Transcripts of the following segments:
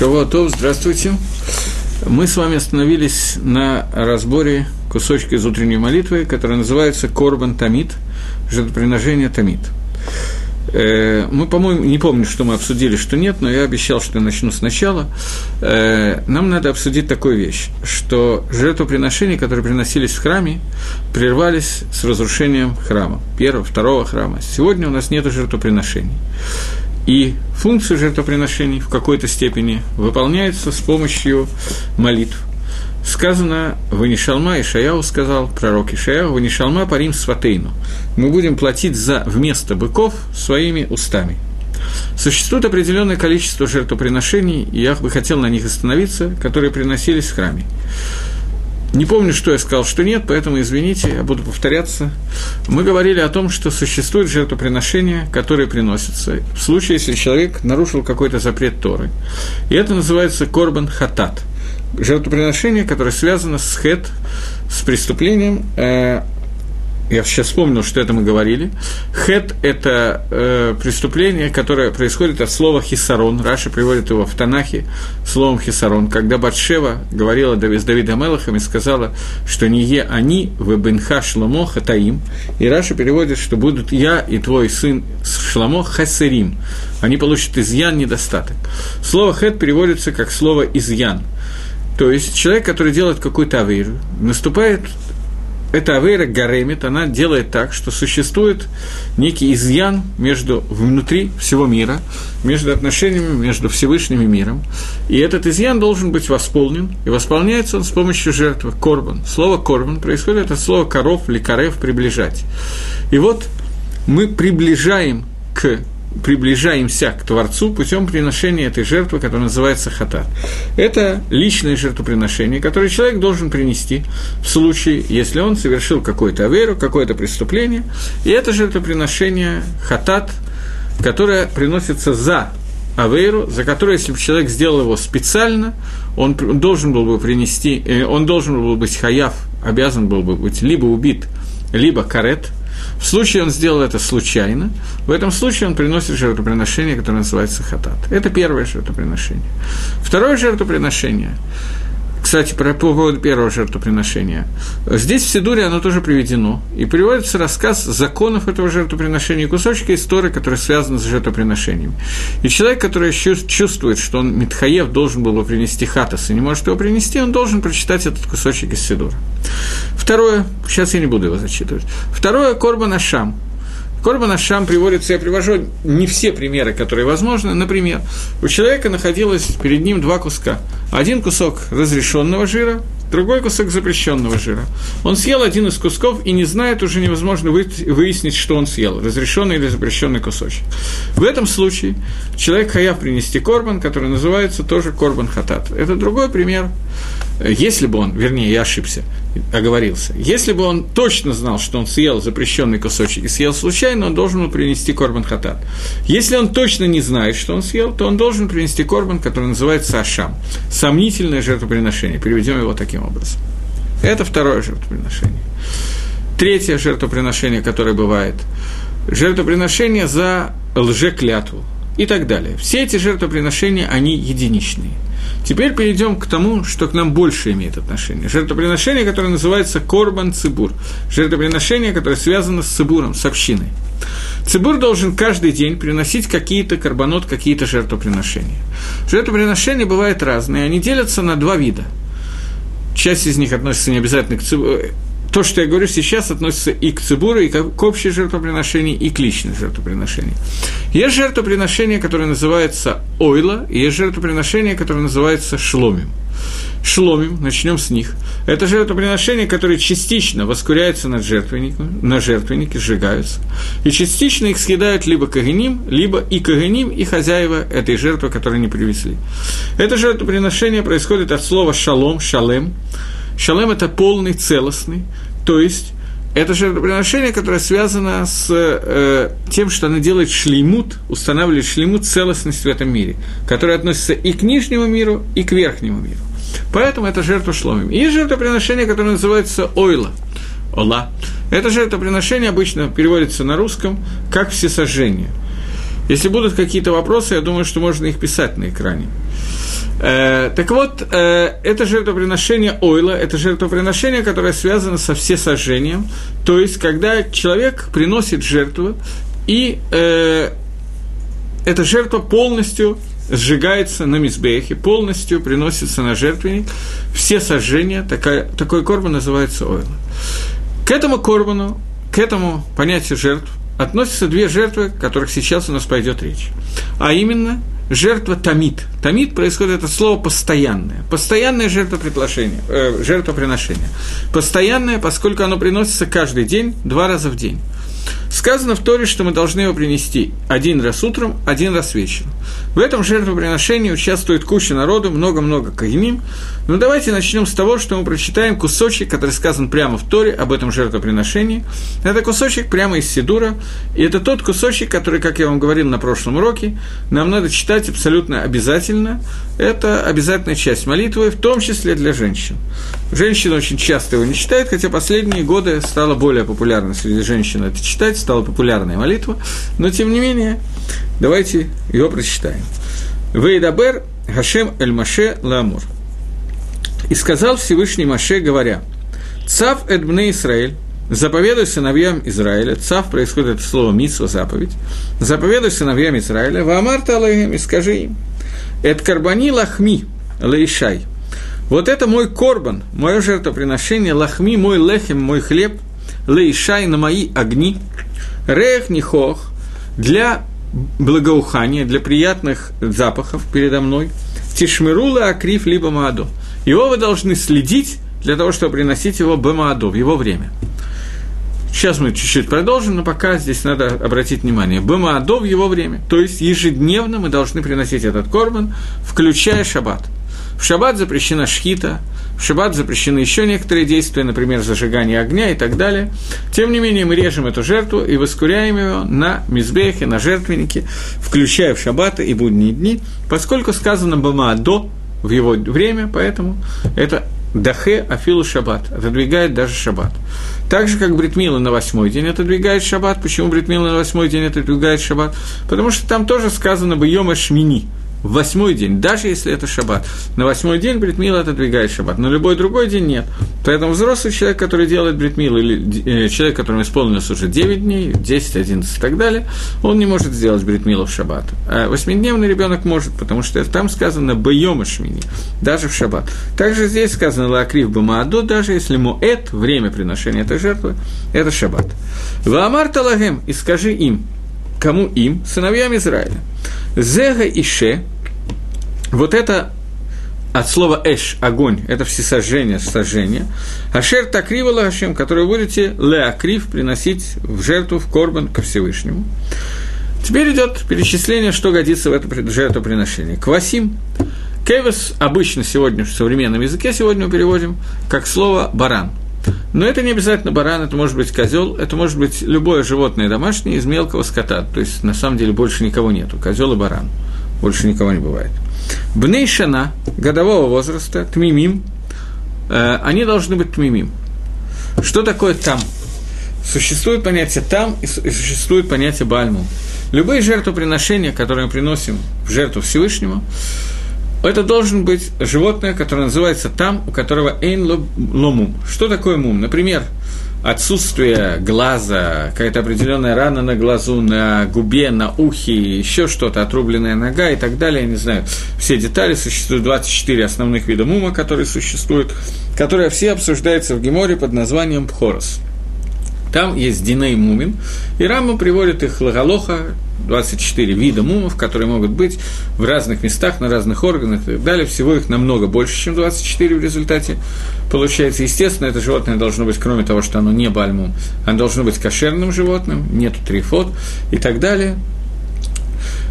Шавуатов, здравствуйте. Мы с вами остановились на разборе кусочка из утренней молитвы, который называется «Корбан Тамид», жертвоприношение Тамид. Э, мы, по-моему, не помню, что мы обсудили, что нет, но я обещал, что я начну сначала. Э, нам надо обсудить такую вещь, что жертвоприношения, которые приносились в храме, прервались с разрушением храма, первого, второго храма. Сегодня у нас нет жертвоприношений. И функция жертвоприношений в какой-то степени выполняется с помощью молитв. Сказано, Ванишалма, Ишаяу сказал, пророк Ишаяу, Ванишалма парим сватейну. Мы будем платить за вместо быков своими устами. Существует определенное количество жертвоприношений, и я бы хотел на них остановиться, которые приносились в храме. Не помню, что я сказал, что нет, поэтому извините, я буду повторяться. Мы говорили о том, что существуют жертвоприношения, которые приносятся в случае, если человек нарушил какой-то запрет Торы. И это называется корбан хатат. Жертвоприношение, которое связано с хет, с преступлением, э, я сейчас вспомнил, что это мы говорили. Хет – это э, преступление, которое происходит от слова хисарон. Раша приводит его в Танахе словом хисарон. Когда Батшева говорила с Давидом Мелахом и сказала, что не е они в бенха шломо хатаим. И Раша переводит, что будут я и твой сын шломо хасерим. Они получат изъян, недостаток. Слово хет переводится как слово изъян. То есть человек, который делает какую-то авейру, наступает эта авейра гаремит, она делает так, что существует некий изъян между, внутри всего мира, между отношениями между Всевышним и миром. И этот изъян должен быть восполнен, и восполняется он с помощью жертвы, корбан. Слово корбан происходит от слова коров, ликарев, приближать. И вот мы приближаем к приближаемся к Творцу путем приношения этой жертвы, которая называется хатат. Это личное жертвоприношение, которое человек должен принести в случае, если он совершил какую-то аверу, какое-то преступление. И это жертвоприношение хатат, которое приносится за Авейру, за которое, если бы человек сделал его специально, он должен был бы принести, э, он должен был быть хаяв, обязан был бы быть либо убит, либо карет – в случае он сделал это случайно, в этом случае он приносит жертвоприношение, которое называется хатат. Это первое жертвоприношение. Второе жертвоприношение кстати, про поводу первого жертвоприношения. Здесь в Сидуре оно тоже приведено. И приводится рассказ законов этого жертвоприношения, кусочки истории, которые связаны с жертвоприношением. И человек, который чувствует, что он Митхаев должен был бы принести хатас и не может его принести, он должен прочитать этот кусочек из Сидура. Второе, сейчас я не буду его зачитывать. Второе – Корбан Ашам – Корбан Ашам приводится, я привожу не все примеры, которые возможны. Например, у человека находилось перед ним два куска. Один кусок разрешенного жира, другой кусок запрещенного жира. Он съел один из кусков и не знает, уже невозможно выяснить, что он съел, разрешенный или запрещенный кусочек. В этом случае человек хаяв принести корбан, который называется тоже корбан хатат. Это другой пример. Если бы он, вернее, я ошибся, оговорился, если бы он точно знал, что он съел запрещенный кусочек и съел случайно, он должен был принести корбан хатат. Если он точно не знает, что он съел, то он должен принести корбан, который называется ашам. Сомнительное жертвоприношение. Переведем его таким образом. Это второе жертвоприношение. Третье жертвоприношение, которое бывает, жертвоприношение за лжеклятву и так далее. Все эти жертвоприношения, они единичные. Теперь перейдем к тому, что к нам больше имеет отношение. Жертвоприношение, которое называется Корбан Цибур. Жертвоприношение, которое связано с Цибуром, с общиной. Цибур должен каждый день приносить какие-то карбонот, какие-то жертвоприношения. Жертвоприношения бывают разные, они делятся на два вида – часть из них относится не обязательно к цибуру. То, что я говорю сейчас, относится и к цибуру, и к общей жертвоприношению, и к личным жертвоприношениям. Есть жертвоприношение, которое называется ойла, и есть жертвоприношение, которое называется шломим. Шломим, начнем с них. Это жертвоприношения, которые частично воскуряются над жертвенником, на жертвеннике, сжигаются. И частично их съедают либо каганим, либо и каганим, и хозяева этой жертвы, которые они привезли. Это жертвоприношение происходит от слова шалом, шалем. Шалем – это полный, целостный, то есть это жертвоприношение, которое связано с э, тем, что оно делает шлеймут, устанавливает шлеймут целостность в этом мире, которая относится и к нижнему миру, и к верхнему миру. Поэтому это жертва шломим. И жертвоприношение, которое называется ойла. Ола. Это жертвоприношение обычно переводится на русском как всесожжение. Если будут какие-то вопросы, я думаю, что можно их писать на экране. Э, так вот, э, это жертвоприношение ойла, это жертвоприношение, которое связано со всесожжением, то есть, когда человек приносит жертву, и э, эта жертва полностью сжигается на мизбехе, полностью приносится на жертвенник, все сожжения, такая, такой корбан называется ойла. К этому корбану, к этому понятию жертв относятся две жертвы, о которых сейчас у нас пойдет речь. А именно, жертва тамид. Тамид происходит это слово постоянное. Постоянное жертвоприношение, э, жертвоприношение. Постоянное, поскольку оно приносится каждый день, два раза в день. Сказано в Торе, что мы должны его принести один раз утром, один раз вечером. В этом жертвоприношении участвует куча народу, много-много кагиним. Но давайте начнем с того, что мы прочитаем кусочек, который сказан прямо в Торе об этом жертвоприношении. Это кусочек прямо из Сидура, и это тот кусочек, который, как я вам говорил на прошлом уроке, нам надо читать абсолютно обязательно. Это обязательная часть молитвы, в том числе для женщин. Женщины очень часто его не читают, хотя последние годы стало более популярно среди женщин это читать, стала популярная молитва, но тем не менее, давайте ее прочитаем. Вейдабер Хашем Эль Маше Ламур. И сказал Всевышний Маше, говоря, Цав Эдбне Исраэль, заповедуй сыновьям Израиля, цав происходит от слова митсва, заповедь, заповедуй сыновьям Израиля, ваамар талаем, и скажи им, эт карбани лахми, лаишай, вот это мой корбан, мое жертвоприношение, лахми, мой лехем, мой хлеб, лейшай на мои огни, рех нихох, для благоухания, для приятных запахов передо мной, тишмирула акриф либо маадо. Его вы должны следить для того, чтобы приносить его бамаадо, в его время. Сейчас мы чуть-чуть продолжим, но пока здесь надо обратить внимание. Бамаадо в его время. То есть ежедневно мы должны приносить этот корбан, включая шаббат – в шаббат запрещена шхита, в шаббат запрещены еще некоторые действия, например, зажигание огня и так далее. Тем не менее, мы режем эту жертву и воскуряем ее на мизбехе, на жертвеннике, включая в шаббаты и будние дни, поскольку сказано «бама до» в его время, поэтому это Дахе Афилу Шаббат, отодвигает даже Шаббат. Так же, как Бритмила на восьмой день отодвигает Шаббат. Почему Бритмила на восьмой день отодвигает Шаббат? Потому что там тоже сказано бы Йома Шмини – в восьмой день, даже если это шаббат. На восьмой день бритмил отодвигает шаббат, на любой другой день нет. Поэтму взрослый человек, который делает бритмил, или э, человек, которому исполнилось уже 9 дней, 10, 11 и так далее, он не может сделать бритмилу в шаббат. А восьмидневный ребенок может, потому что там сказано «бьема шмини», даже в шаббат. Также здесь сказано «лакрив бамаадо», даже если муэт, время приношения этой жертвы, это шаббат. «Ваамар талагем» и скажи им, кому им? Сыновьям Израиля. Зега и Ше, вот это от слова эш, огонь, это всесожжение, сожжение. Ашер такрива лагашем, который будете леакрив приносить в жертву, в корбан ко Всевышнему. Теперь идет перечисление, что годится в это жертвоприношение. Квасим. Кевес обычно сегодня в современном языке сегодня мы переводим как слово баран. Но это не обязательно баран, это может быть козел, это может быть любое животное домашнее из мелкого скота. То есть, на самом деле, больше никого нету. Козел и баран. Больше никого не бывает. Бней шана, годового возраста, тмимим, э, они должны быть тмимим. Что такое там? Существует понятие там и существует понятие бальму. Любые жертвоприношения, которые мы приносим в жертву Всевышнему, это должен быть животное, которое называется там, у которого эйн ломум. Что такое мум? Например, отсутствие глаза, какая-то определенная рана на глазу, на губе, на ухе, еще что-то, отрубленная нога и так далее, я не знаю, все детали, существуют 24 основных вида мума, которые существуют, которые все обсуждаются в Геморе под названием Пхорос. Там есть Диней Мумин, и Рама приводит их Лагалоха, 24 вида мумов, которые могут быть в разных местах, на разных органах и так далее. Всего их намного больше, чем 24 в результате. Получается, естественно, это животное должно быть, кроме того, что оно не бальмум, оно должно быть кошерным животным, нет трифот и так далее.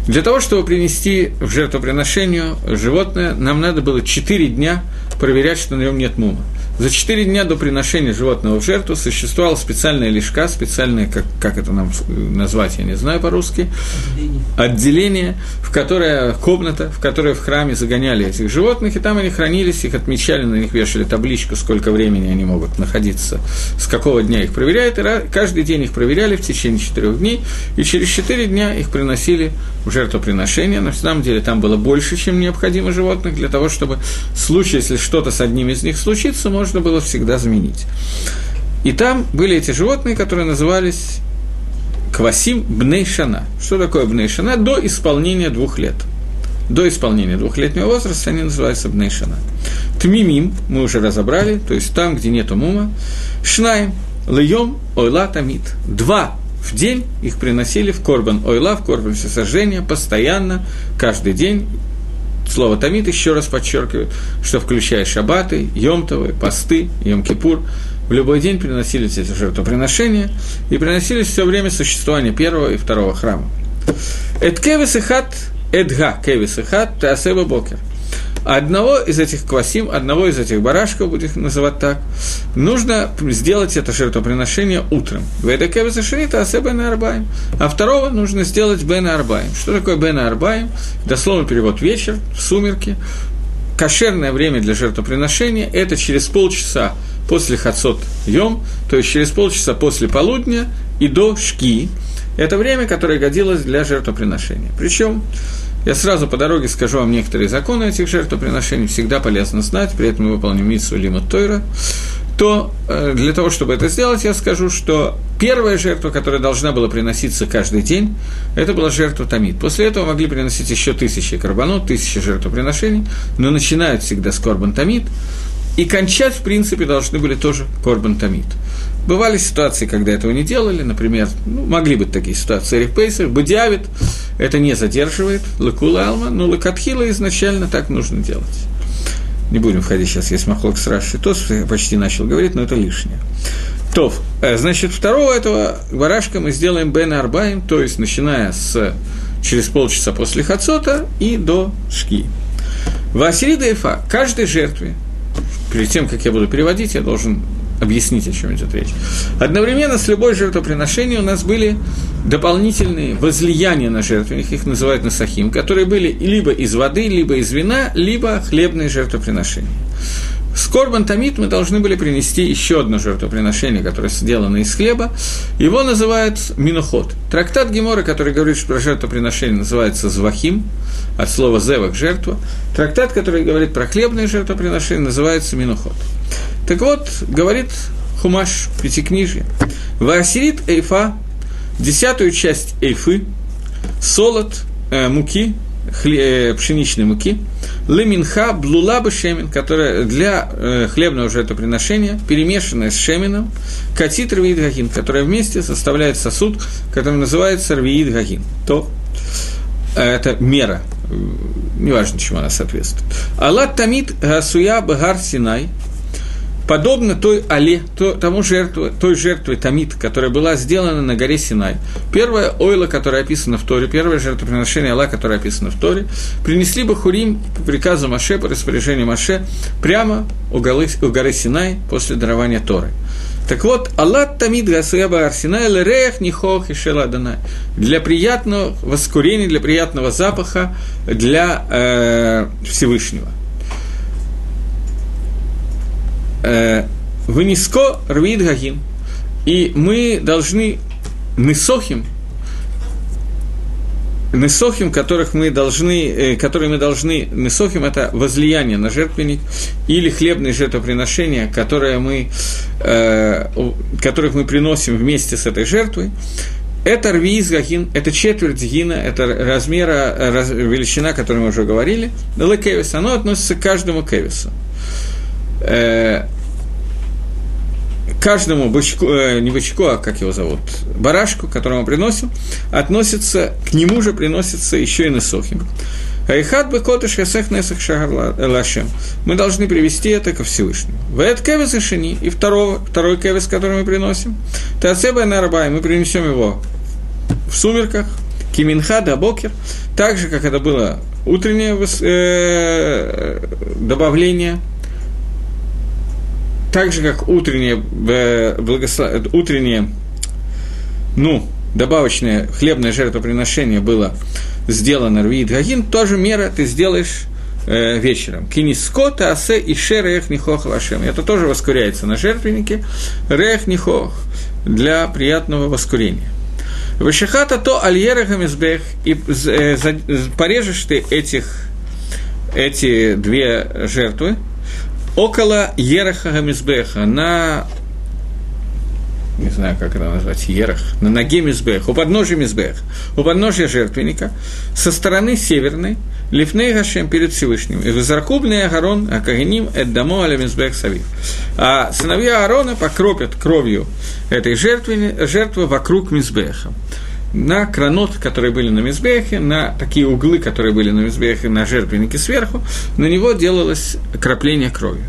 Для того, чтобы принести в жертвоприношение животное, нам надо было 4 дня проверять, что на нем нет мума. За четыре дня до приношения животного в жертву существовала специальная лишка, специальное, как, как это нам назвать, я не знаю по-русски, отделение. отделение, в которое, комната, в которой в храме загоняли этих животных, и там они хранились, их отмечали, на них вешали табличку, сколько времени они могут находиться, с какого дня их проверяют, и каждый день их проверяли в течение четырех дней, и через четыре дня их приносили в жертвоприношение. На самом деле там было больше, чем необходимо животных, для того, чтобы в случае, если что-то с одним из них случится, можно можно было всегда заменить. И там были эти животные, которые назывались Квасим Бнейшана. Что такое Бнейшана? До исполнения двух лет. До исполнения двухлетнего возраста они называются Бнейшана. Тмимим мы уже разобрали, то есть там, где нету мума. Шнаем, льем, ойла тамит. Два в день их приносили в корбан ойла, в корбан всесожжения, постоянно, каждый день, Слово «тамид» еще раз подчеркивает, что включая шабаты, йомтовы, посты, йом-кипур, в любой день приносились эти жертвоприношения и приносились все время существования первого и второго храма. Эд кевис и хат, эдга кевис и хат, теасеба бокер – одного из этих квасим, одного из этих барашков, будем называть так, нужно сделать это жертвоприношение утром. Арбаем. А второго нужно сделать Бен Арбаем. Что такое Бен Арбаем? Дословно перевод вечер, в сумерки. Кошерное время для жертвоприношения – это через полчаса после Хацот Йом, то есть через полчаса после полудня и до Шки. Это время, которое годилось для жертвоприношения. Причем я сразу по дороге скажу вам некоторые законы этих жертвоприношений, всегда полезно знать, при этом мы выполним митсу Лима Тойра, то э, для того, чтобы это сделать, я скажу, что первая жертва, которая должна была приноситься каждый день, это была жертва Тамид. После этого могли приносить еще тысячи карбонот, тысячи жертвоприношений, но начинают всегда с Корбан Тамид, и кончать, в принципе, должны были тоже Корбан Тамид. Бывали ситуации, когда этого не делали, например, ну, могли быть такие ситуации, Рифпейсер, Бадиавит, это не задерживает, Лакула Алма, но Лакатхила изначально так нужно делать. Не будем входить сейчас, есть Махлок с Раши, то почти начал говорить, но это лишнее. То, э, значит, второго этого барашка мы сделаем Бен Арбаем, то есть начиная с через полчаса после Хацота и до Шки. Васирида Ифа, каждой жертве, перед тем, как я буду переводить, я должен объяснить, о чем идет речь. Одновременно с любой жертвоприношением у нас были дополнительные возлияния на жертвенник, их называют насахим, которые были либо из воды, либо из вина, либо хлебные жертвоприношения. С Корбан мы должны были принести еще одно жертвоприношение, которое сделано из хлеба. Его называют Минуход. Трактат Гемора, который говорит, про жертвоприношение называется Звахим, от слова «зевак» – жертва. Трактат, который говорит про хлебное жертвоприношение, называется Минуход. Так вот, говорит Хумаш Пятикнижье, Васирит Эйфа, десятую часть Эйфы, солод, э, муки, хле, э, пшеничной муки, леминха блулаба шемин, которая для э, хлебного жертвоприношения, перемешанная с шемином, катит рвиид гагин, которая вместе составляет сосуд, который называется рвиид гагин. То э, это мера, э, неважно, чему она соответствует. Аллат тамид гасуя багар синай – подобно той але, то, тому жертве, той жертве Тамид, которая была сделана на горе Синай. Первая ойла, которая описана в Торе, первое жертвоприношение Алла, которое описано в Торе, принесли бы Хурим по приказу Маше, по распоряжению Маше, прямо у горы, у горы Синай после дарования Торы. Так вот, Аллат Тамид Гасуяба Арсинай Лереях Нихох и Шеладана. Для приятного воскурения, для приятного запаха, для э, Всевышнего. Э, «Выниско рвид гагин». И мы должны несохим, несохим, которых мы должны, э, которые мы должны, несохим – это возлияние на жертвенник или хлебные жертвоприношения, которые мы, э, которых мы приносим вместе с этой жертвой, это рвиз гагин, это четверть гина, это размера, раз, величина, о которой мы уже говорили, лекевис, оно относится к каждому кевису. Э, каждому бычку, э, не бычку, а как его зовут, барашку, которому приносим, относится, к нему же приносится еще и несохим. Айхат бы котыш хасех несах шагар лашем. Мы должны привести это ко Всевышнему. Вэт кевес и шини, и второго, второй кевес, который мы приносим. Тацеба нарабай, мы принесем его в сумерках, киминха да бокер, так же, как это было утреннее э, добавление так же, как утреннее, э, благослов... утреннее ну, добавочное хлебное жертвоприношение было сделано Рвиит Гагин, тоже мера ты сделаешь э, вечером. Киниско, асе и ше нихох вашем. Это тоже воскуряется на жертвеннике. Рех нихох для приятного воскурения. Вышихата то альера гамизбех, и э, порежешь ты этих, эти две жертвы около Ераха Гамизбеха, на не знаю, как это назвать, Ерах, на ноге Мизбех, у подножия Мизбех, у подножия жертвенника, со стороны северной, Лифней Гашем перед Всевышним. И Визаркубный Агарон, Акагеним, Эддамо Аля Мизбех Савив. А сыновья Аарона покропят кровью этой жертвы, жертвы вокруг Мизбеха на кранот, которые были на Мизбехе, на такие углы, которые были на Мизбехе, на жертвеннике сверху, на него делалось крапление крови.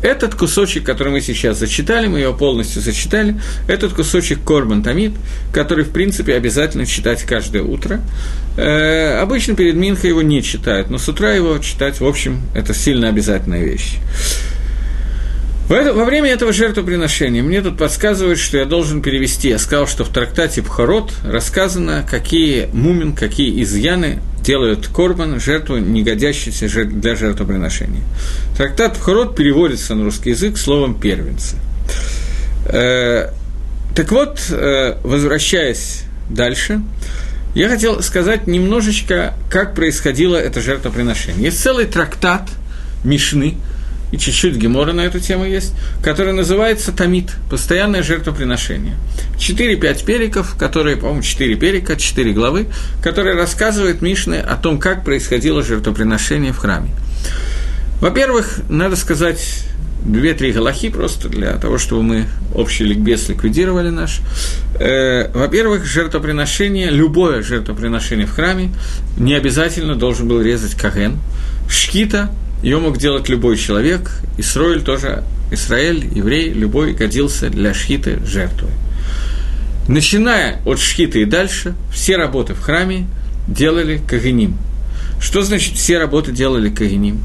Этот кусочек, который мы сейчас зачитали, мы его полностью зачитали, этот кусочек Корбан Тамид, который, в принципе, обязательно читать каждое утро. Э, обычно перед Минхо его не читают, но с утра его читать, в общем, это сильно обязательная вещь. Во время этого жертвоприношения мне тут подсказывают, что я должен перевести. Я сказал, что в трактате Пхорот рассказано, какие мумин, какие изъяны делают корбан, жертву, не для жертвоприношения. Трактат Пхорот переводится на русский язык словом «первенцы». Э, так вот, э, возвращаясь дальше, я хотел сказать немножечко, как происходило это жертвоприношение. Есть целый трактат Мишны – и чуть-чуть гемора на эту тему есть, который называется Тамид, постоянное жертвоприношение. 4-5 периков, которые, по-моему, 4 перика, 4 главы, которые рассказывают Мишны о том, как происходило жертвоприношение в храме. Во-первых, надо сказать две-три галахи просто для того, чтобы мы общий ликбез ликвидировали наш. Э, во-первых, жертвоприношение, любое жертвоприношение в храме не обязательно должен был резать каген. Шкита ее мог делать любой человек, Исраиль тоже, Израиль, еврей, любой годился для шхиты жертвы. Начиная от шхиты и дальше, все работы в храме делали кагеним. Что значит все работы делали кагеним?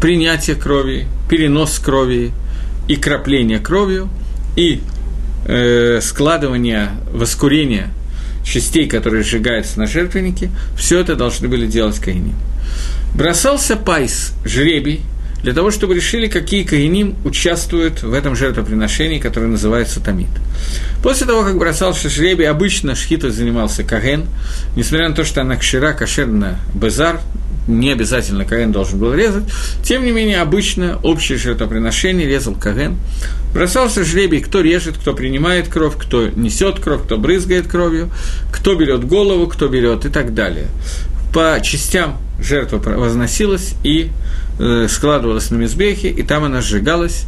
Принятие крови, перенос крови и крапление кровью, и э, складывание, воскурение частей, которые сжигаются на жертвеннике, все это должны были делать כהנים бросался פיס, жребий, для того, чтобы решили, какие כהנים участвуют в этом жертвоприношении, которое называется תמיד. После того, как бросался жребий, обычно шхитой занимался כהן, несмотря на то, что она כשרה, кошерна, בזר, не обязательно כהן должен был резать, тем не менее, обычно общее жертвоприношение резал כהן. Бросался жребий, кто режет, кто принимает кровь, кто несет кровь, кто брызгает кровью, кто берет голову, кто берет и так далее по частям жертва возносилась и э, складывалась на мизбехе, и там она сжигалась,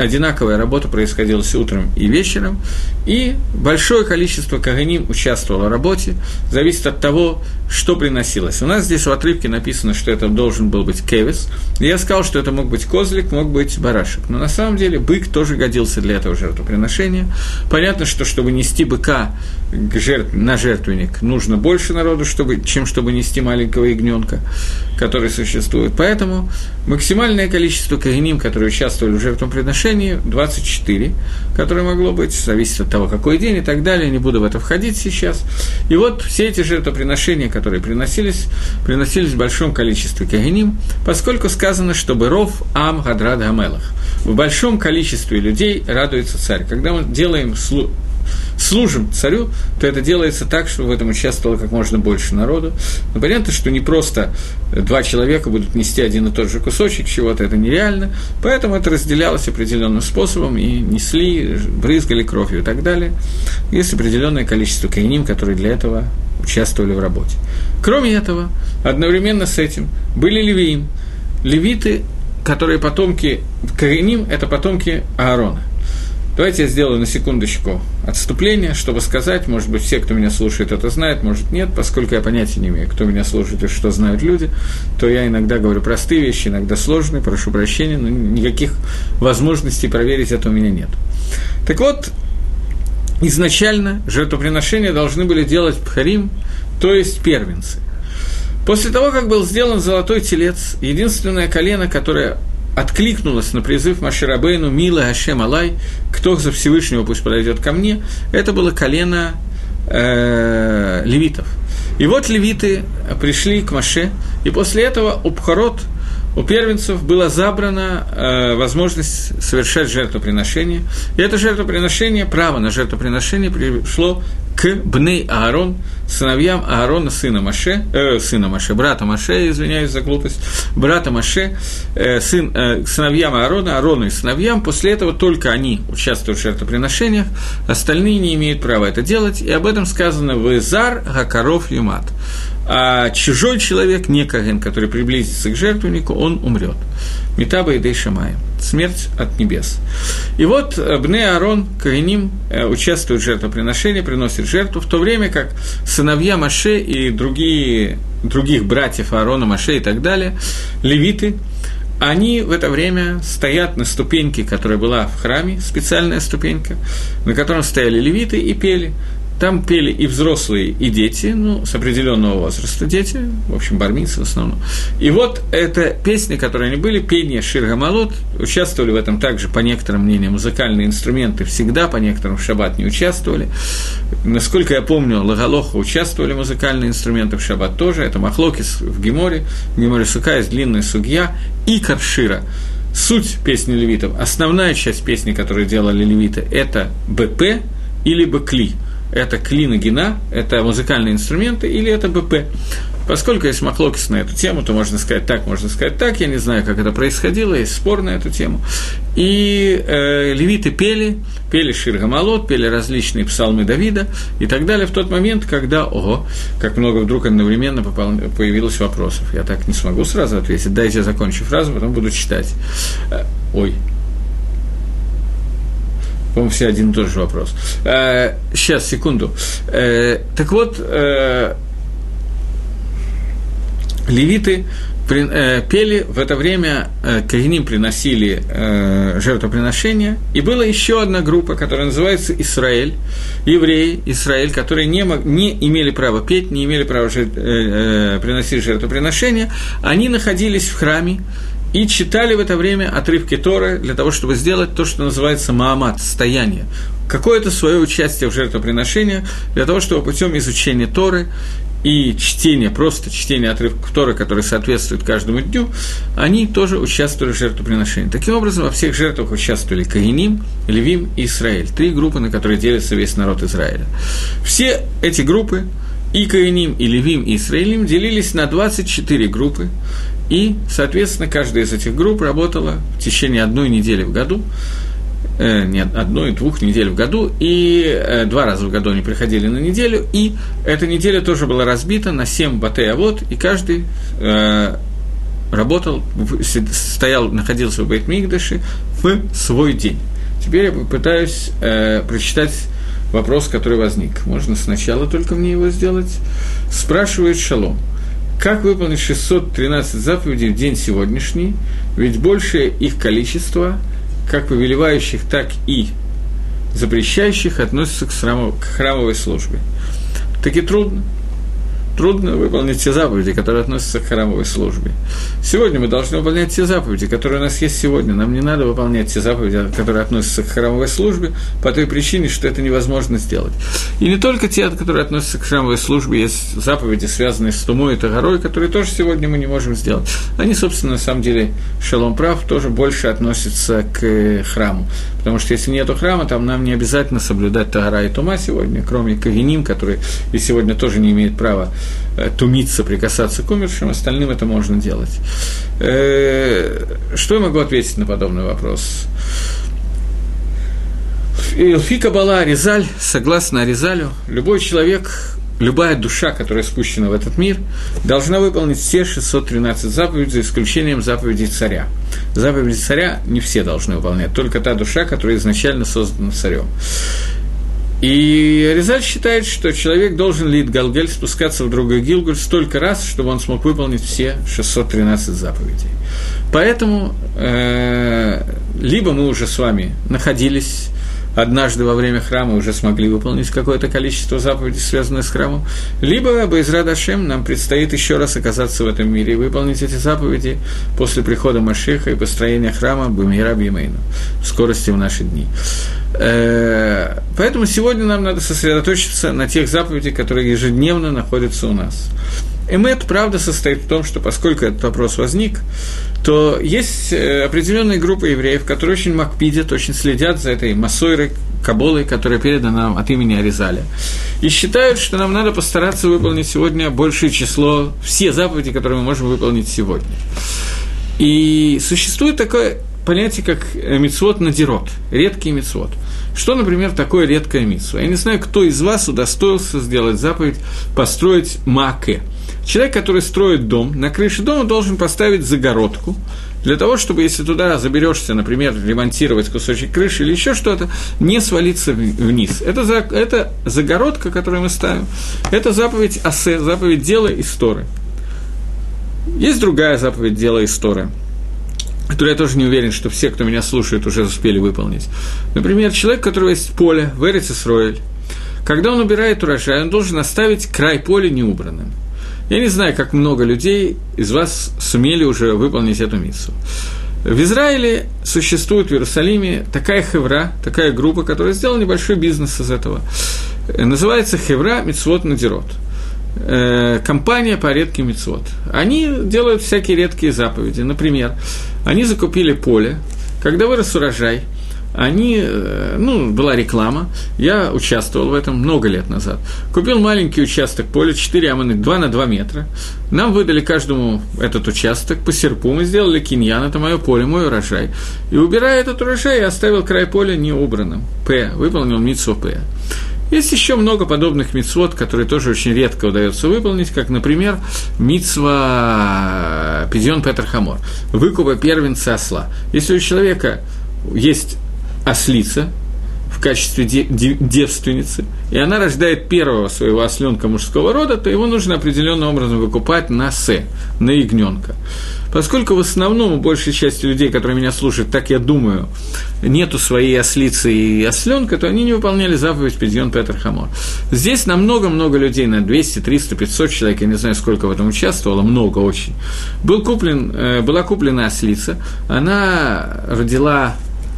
одинаковая работа происходила утром и вечером, и большое количество каганим участвовало в работе, зависит от того, что приносилось. У нас здесь в отрывке написано, что это должен был быть кевис. Я сказал, что это мог быть козлик, мог быть барашек. Но на самом деле бык тоже годился для этого жертвоприношения. Понятно, что чтобы нести быка жертв, на жертвенник, нужно больше народу, чтобы, чем чтобы нести маленького ягненка, который существует. Поэтому максимальное количество кагеним, которые участвовали в жертвоприношении, 24, которое могло быть, зависит от того, какой день и так далее, не буду в это входить сейчас. И вот все эти жертвоприношения, которые приносились, приносились в большом количестве кагеним, поскольку сказано, что «Ров ам гадрад гамелах». В большом количестве людей радуется царь. Когда мы делаем служим царю, то это делается так, чтобы в этом участвовало как можно больше народу. Но понятно, что не просто два человека будут нести один и тот же кусочек чего-то, это нереально, поэтому это разделялось определенным способом, и несли, брызгали кровью и так далее. Есть определенное количество каиним, которые для этого участвовали в работе. Кроме этого, одновременно с этим были левиим. Левиты, которые потомки Кариним, это потомки Аарона – Давайте я сделаю на секундочку отступление, чтобы сказать, может быть, все, кто меня слушает, это знают, может, нет, поскольку я понятия не имею, кто меня слушает и что знают люди, то я иногда говорю простые вещи, иногда сложные, прошу прощения, но никаких возможностей проверить это у меня нет. Так вот, изначально жертвоприношения должны были делать пхарим, то есть первенцы. После того, как был сделан золотой телец, единственное колено, которое откликнулась на призыв Маширабейну «Мила Ашем Алай», «Кто за Всевышнего пусть подойдет ко мне», это было колено э, левитов. И вот левиты пришли к Маше, и после этого Убхарот – у первенцев была забрана э, возможность совершать жертвоприношение. И это жертвоприношение, право на жертвоприношение пришло к Бней Аарон, сыновьям Аарона, сына Маше, э, сына Маше, брата Маше, извиняюсь за глупость, брата Маше, э, сын, э, сыновьям Аарона, Аарону и сыновьям, после этого только они участвуют в жертвоприношениях, остальные не имеют права это делать, и об этом сказано в Изар Гакаров Юмат а чужой человек, не Каген, который приблизится к жертвеннику, он умрет. Метаба и Дейшамая. Смерть от небес. И вот э, Бне Аарон, Каганим, э, участвует в жертвоприношении, приносит жертву, в то время как сыновья Маше и другие, других братьев Аарона, Маше и так далее, левиты, они в это время стоят на ступеньке, которая была в храме, специальная ступенька, на котором стояли левиты и пели – там пели и взрослые, и дети, ну, с определенного возраста дети, в общем, бармицы в основном. И вот эта песня, которые они были, пение Ширгамалот, участвовали в этом также, по некоторым мнениям, музыкальные инструменты всегда, по некоторым в шаббат не участвовали. Насколько я помню, Лагалоха участвовали музыкальные инструменты в шаббат тоже, это Махлокис в Геморе, Геморе Сука есть длинная судья, и Каршира. Суть песни левитов, основная часть песни, которую делали левиты, это БП или Бекли – это клина гина, это музыкальные инструменты, или это БП. Поскольку есть махлокис на эту тему, то можно сказать так, можно сказать так. Я не знаю, как это происходило, есть спор на эту тему. И э, левиты пели, пели Ширгамалот, пели различные псалмы Давида и так далее в тот момент, когда, ого, как много вдруг одновременно попал, появилось вопросов. Я так не смогу сразу ответить. Дайте я закончу фразу, потом буду читать. Э, ой, по-моему, все один и тот же вопрос. Э, сейчас, секунду. Э, так вот, э, левиты э, пели, в это время э, Кагиним приносили э, жертвоприношения, и была еще одна группа, которая называется Израиль, евреи, Израиль, которые не, мог, не имели права петь, не имели права жертв, э, э, приносить жертвоприношения, они находились в храме, и читали в это время отрывки Торы для того, чтобы сделать то, что называется Маамат, стояние, какое-то свое участие в жертвоприношении, для того, чтобы путем изучения Торы и чтения, просто чтения отрывков Торы, которые соответствуют каждому дню, они тоже участвовали в жертвоприношении. Таким образом, во всех жертвах участвовали Каиним, Левим и Израиль. Три группы, на которые делится весь народ Израиля. Все эти группы, и Каиним, и Левим, и Израилим, делились на 24 группы, и, соответственно, каждая из этих групп работала в течение одной недели в году, э, нет, одной-двух недель в году, и э, два раза в году они приходили на неделю, и эта неделя тоже была разбита на семь батея-вот, и каждый э, работал, стоял, находился в Бейтмигдаше в свой день. Теперь я попытаюсь э, прочитать вопрос, который возник. Можно сначала только мне его сделать. Спрашивает Шалом – как выполнить 613 заповедей в день сегодняшний? Ведь большее их количество, как повелевающих, так и запрещающих, относится к, храмовой службе. Таки трудно трудно выполнить те заповеди, которые относятся к храмовой службе. Сегодня мы должны выполнять те заповеди, которые у нас есть сегодня. Нам не надо выполнять те заповеди, которые относятся к храмовой службе, по той причине, что это невозможно сделать. И не только те, которые относятся к храмовой службе, есть заповеди, связанные с Тумой и Тагарой, которые тоже сегодня мы не можем сделать. Они, собственно, на самом деле, Шалом прав, тоже больше относятся к храму. Потому что если нет храма, там нам не обязательно соблюдать Тагара и Тума сегодня, кроме Кагиним, который и сегодня тоже не имеет права тумиться, прикасаться к умершим, остальным это можно делать. Э, что я могу ответить на подобный вопрос? Илфи Кабала Аризаль, согласно Аризалю, любой человек, любая душа, которая спущена в этот мир, должна выполнить все 613 заповедей, за исключением заповедей царя. Заповеди царя не все должны выполнять, только та душа, которая изначально создана царем. И Резаль считает, что человек должен лид Галгель спускаться в другой Гилгуль столько раз, чтобы он смог выполнить все 613 заповедей. Поэтому э, либо мы уже с вами находились однажды во время храма уже смогли выполнить какое-то количество заповедей, связанных с храмом, либо Байзрад Ашем нам предстоит еще раз оказаться в этом мире и выполнить эти заповеди после прихода Машеха и построения храма Бумира Бимейну в скорости в наши дни. Э, поэтому сегодня нам надо сосредоточиться на тех заповедях, которые ежедневно находятся у нас. Эмет, правда, состоит в том, что поскольку этот вопрос возник, то есть э, определенные группы евреев, которые очень макпидят, очень следят за этой массойрой, каболой, которая передана нам от имени Аризаля. И считают, что нам надо постараться выполнить сегодня большее число, все заповеди, которые мы можем выполнить сегодня. И существует такое понятие, как э, мицвод надирот, редкий мицвод. Что, например, такое редкое митсва? Я не знаю, кто из вас удостоился сделать заповедь построить маке – Человек, который строит дом, на крыше дома должен поставить загородку, для того, чтобы, если туда заберешься, например, ремонтировать кусочек крыши или еще что-то, не свалиться вниз. Это, за, это загородка, которую мы ставим, это заповедь Асе, заповедь дела истории. Есть другая заповедь дела истории, которую я тоже не уверен, что все, кто меня слушает, уже успели выполнить. Например, человек, у которого есть поле в Эрицесроэль, когда он убирает урожай, он должен оставить край поля неубранным – я не знаю, как много людей из вас сумели уже выполнить эту миссу. В Израиле существует в Иерусалиме такая хевра, такая группа, которая сделала небольшой бизнес из этого. Называется Хевра Мицвод Надирот. Э, компания по редким мицвод. Они делают всякие редкие заповеди. Например, они закупили поле, когда вырос урожай – они, э, ну, была реклама, я участвовал в этом много лет назад. Купил маленький участок поля, 4 амы на 2 на 2 метра. Нам выдали каждому этот участок по серпу, мы сделали קניין, это мое поле, мой урожай. И убирая этот урожай, я оставил край поля неубранным. פאה, выполнил мицву פאה. Есть еще много подобных מצוות, которые тоже очень редко удается выполнить, как, например, мицва פדיון פטר חמור, выкупа первенца осла. Если у человека есть ослица в качестве девственницы, и она рождает первого своего осленка мужского рода, то его нужно определенным образом выкупать на се, на ягненка. Поскольку в основном у большей части людей, которые меня слушают, так я думаю, нету своей ослицы и осленка, то они не выполняли заповедь Педион Петр Хамор. Здесь на много-много людей, на 200, 300, 500 человек, я не знаю, сколько в этом участвовало, много очень, был куплен, э, была куплена ослица, она родила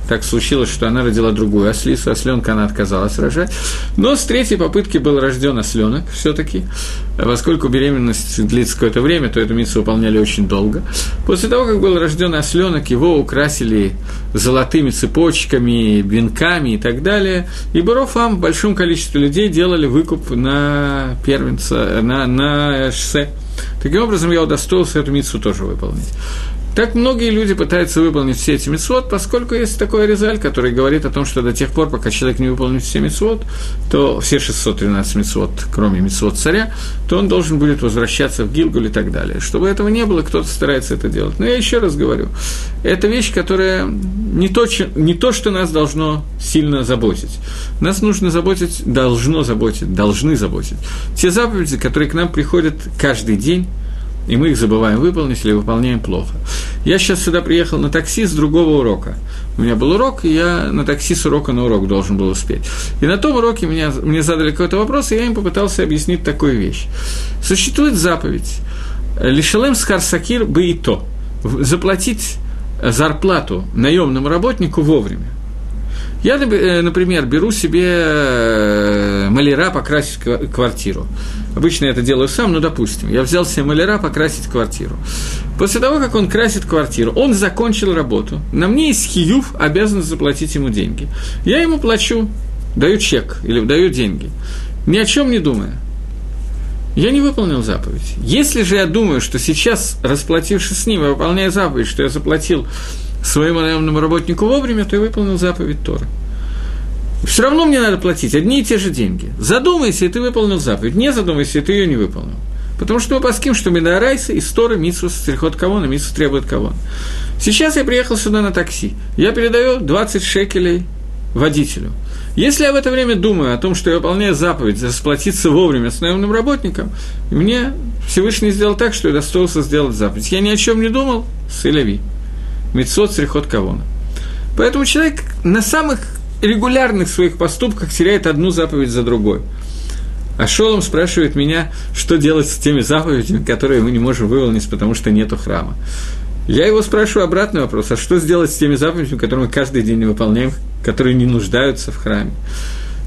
так случилось, что она родила другую ослицу, осленка она отказалась рожать. Но с третьей попытки был рожден осленок все-таки. Поскольку беременность длится какое-то время, то эту миссию выполняли очень долго. После того, как был рожден осленок, его украсили золотыми цепочками, венками и так далее. И Барофам в большом количестве людей делали выкуп на первенца, на, на шоссе. Таким образом, я удостоился эту миссу тоже выполнить. Так многие люди пытаются выполнить все эти мецвод, поскольку есть такой резаль, который говорит о том, что до тех пор, пока человек не выполнит все мецвод, то все 613 мецвод, кроме мецвод царя, то он должен будет возвращаться в Гилгуль и так далее. Чтобы этого не было, кто-то старается это делать. Но я еще раз говорю, это вещь, которая не то, не то, что нас должно сильно заботить. Нас нужно заботить, должно заботить, должны заботить. Те заповеди, которые к нам приходят каждый день, и мы их забываем выполнить или выполняем плохо. Я сейчас сюда приехал на такси с другого урока. У меня был урок, и я на такси с урока на урок должен был успеть. И на том уроке меня, мне задали какой-то вопрос, и я им попытался объяснить такую вещь. Существует заповедь «Лишелем скарсакир бы и то» – заплатить зарплату наемному работнику вовремя. Я, э, например, беру себе э, маляра покрасить квартиру. Обычно я это делаю сам, но допустим. Я взял себе маляра покрасить квартиру. После того, как он красит квартиру, он закончил работу. На мне есть хиюв, обязан заплатить ему деньги. Я ему плачу, даю чек или даю деньги. Ни о чем не думая. Я не выполнил заповедь. Если же я думаю, что сейчас, расплатившись с ним, я выполняю заповедь, что я заплатил своему наемному работнику вовремя, то я выполнил заповедь Тора. Все равно мне надо платить одни и те же деньги. Задумайся, и ты выполнил заповедь. Не задумайся, и ты ее не выполнил. Потому что мы паским, что Медарайса и Стора Митсус стрихот кого, Митсус требует кого. Сейчас я приехал сюда на такси. Я передаю 20 шекелей водителю. Если я в это время думаю о том, что я выполняю заповедь расплатиться вовремя с наемным работником, мне Всевышний сделал так, что я достоился сделать заповедь. Я ни о чем не думал, с Илеви. Мецот срихот кавона. Поэтому человек на самых регулярных своих поступках теряет одну заповедь за другой. А Шолом спрашивает меня, что делать с теми заповедями, которые мы не можем выполнить, потому что нету храма. Я его спрашиваю обратный вопрос, а что сделать с теми заповедями, которые мы каждый день выполняем, которые не нуждаются в храме?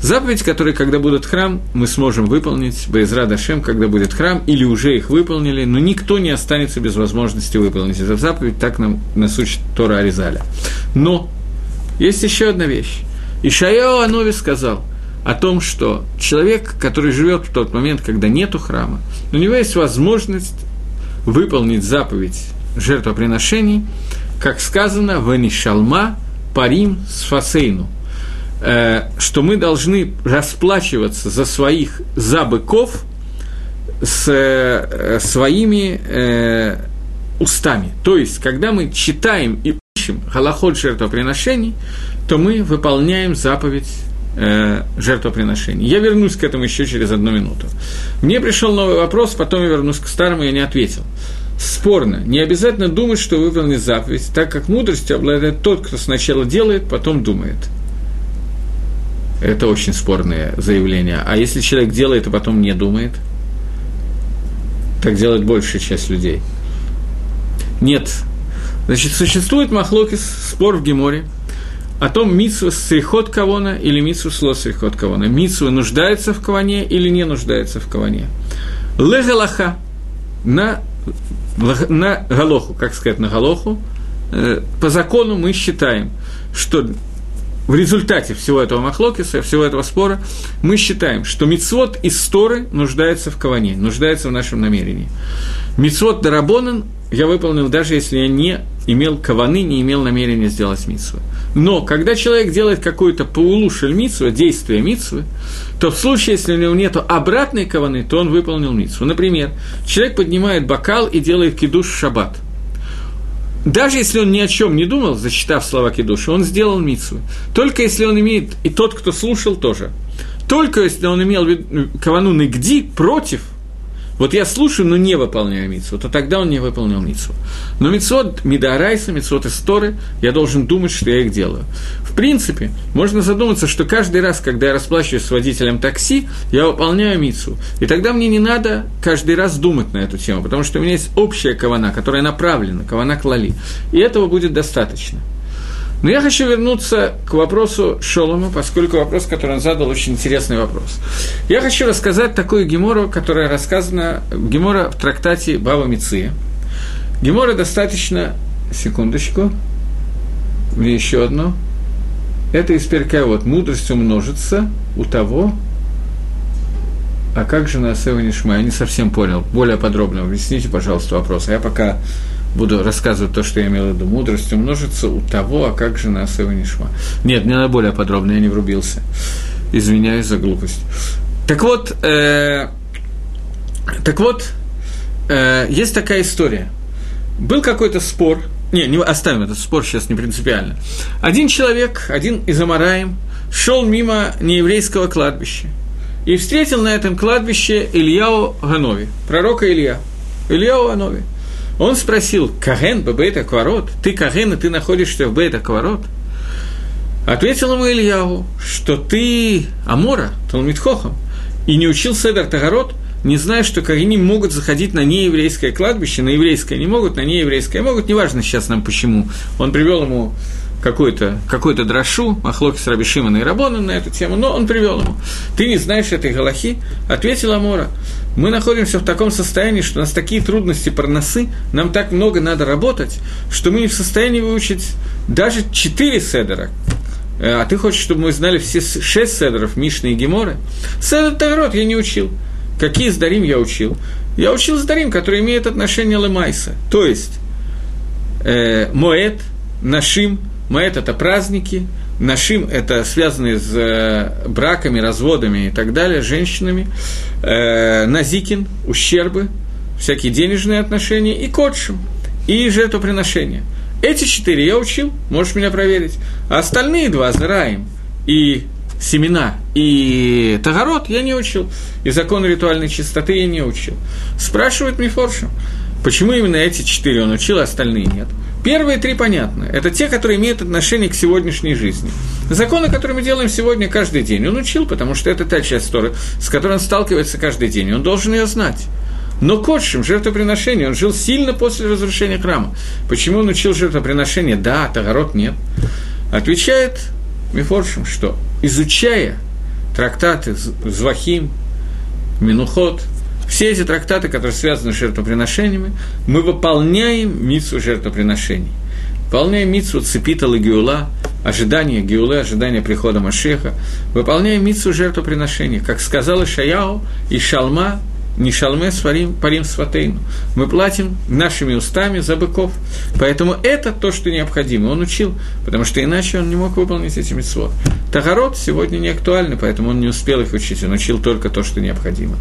Заповедь, которые, когда будут храм, мы сможем выполнить, Боизра Дашем, когда будет храм, или уже их выполнили, но никто не останется без возможности выполнить эту заповедь, так нам нас учит Тора Аризаля. Но есть еще одна вещь. Ишаяо Анови сказал о том, что человек, который живет в тот момент, когда нету храма, у него есть возможность выполнить заповедь жертвоприношений, как сказано, «Ванишалма парим сфасейну», э, что мы должны расплачиваться за своих за быков с э, своими э, устами. То есть, когда мы читаем и ищем голоход жертвоприношений, то мы выполняем заповедь э, жертвоприношений. Я вернусь к этому еще через одну минуту. Мне пришел новый вопрос, потом я вернусь к старому, я не ответил спорно. Не обязательно думать, что выполнит заповедь, так как мудростью обладает тот, кто сначала делает, потом думает. Это очень спорное заявление. А если человек делает, а потом не думает, так делает большая часть людей. Нет. Значит, существует махлокис, спор в Геморе, о том, митсва срихот кавона или митсва сло срихот кавона. Митсва нуждается в каване или не нуждается в каване. Легалаха на на Галоху, как сказать, на Галоху, э, по закону мы считаем, что в результате всего этого махлокиса, всего этого спора, мы считаем, что мицвод из Торы нуждается в каване, нуждается в нашем намерении. Мицвод Дарабонан я выполнил, даже если я не имел каваны, не имел намерения сделать митсву. Но когда человек делает какую-то паулушель митсву, действие митсвы, то в случае, если у него нет обратной каваны, то он выполнил митсву. Например, человек поднимает бокал и делает кидуш в шаббат. Даже если он ни о чем не думал, зачитав слова кидуша, он сделал митсву. Только если он имеет, и тот, кто слушал, тоже. Только если он имел кавану нигди против – вот я слушаю, но не выполняю митсу, то тогда он не выполнил митсу. Но митсот Мидарайса, митсот Исторы, я должен думать, что я их делаю. В принципе, можно задуматься, что каждый раз, когда я расплачиваюсь с водителем такси, я выполняю митсу. И тогда мне не надо каждый раз думать на эту тему, потому что у меня есть общая кавана, которая направлена, кавана клали. И этого будет достаточно. Но я хочу вернуться к вопросу Шолома, поскольку вопрос, который он задал, очень интересный вопрос. Я хочу рассказать такую гемору, которая рассказана, гемора в трактате Баба Миция. Гемора достаточно, секундочку, мне еще одно. Это из перка вот мудрость умножится у того, а как же на Нишма? Я не совсем понял. Более подробно объясните, пожалуйста, вопрос. А я пока буду рассказывать то, что я имел в виду. Мудрость умножится у того, а как же на Асева Нишма. Нет, мне надо более подробно, я не врубился. Извиняюсь за глупость. Так вот, э, так вот, э, есть такая история. Был какой-то спор, не, не оставим этот спор сейчас не принципиально. Один человек, один из Амараем, шел мимо нееврейского кладбища и встретил на этом кладбище Ильяу Ганови, пророка Илья. Ильяу Ганови – он спросил, Каген Бабейта Кварот, ты Каген, и ты находишься в Бейта Кварот? Ответил ему Ильяву, что ты Амора, Талмитхохам, и не учил Седер Тагарот, не зная, что Кагени могут заходить на нееврейское кладбище, на еврейское не могут, на нееврейское могут, неважно сейчас нам почему. Он привел ему какой-то какой дрошу, Махлоки с Рабишимана и Рабона на эту тему, но он привел ему. Ты не знаешь этой Галахи? Ответил Амора. Мы находимся в таком состоянии, что у нас такие трудности парносы, нам так много надо работать, что мы не в состоянии выучить даже четыре седера. А ты хочешь, чтобы мы знали все шесть седеров Мишны и Геморы? Седер Таврот я не учил. Какие сдарим я учил? Я учил сдарим, которые имеют отношение Лемайса. То есть, э, Моэт, Нашим, Моэт – это праздники, Нашим – это связанные с э, браками, разводами и так далее, женщинами. Э, Назикин – ущербы, всякие денежные отношения. И Котшим – и жертвоприношения. Эти четыре я учил, можешь меня проверить. А остальные два – Зараим и семена и Тагород я не учил. И закон ритуальной чистоты я не учил. Спрашивает Мифоршем, почему именно эти четыре он учил, а остальные нет. Первые три понятны. Это те, которые имеют отношение к сегодняшней жизни. Законы, которые мы делаем сегодня каждый день, он учил, потому что это та часть Торы, с которой он сталкивается каждый день, он должен ее знать. Но кодшим, жертвоприношение, он жил сильно после разрушения храма. Почему он учил жертвоприношение? Да, Тагарот нет. Отвечает Мифоршим, что изучая трактаты Звахим, Минухот, все эти трактаты, которые связаны с жертвоприношениями, мы выполняем митсу жертвоприношений. Выполняем митсу цепитал и геула, ожидание геулы, ожидание прихода Машеха. Выполняем митсу жертвоприношения. Как сказал Ишаяу, и Шалма не шалме сварим парим сватейну. Мы платим нашими устами за быков. Поэтому это то, что необходимо. Он учил, потому что иначе он не мог выполнить эти митцвот. Тагород сегодня не актуальны, поэтому он не успел их учить. Он учил только то, что необходимо.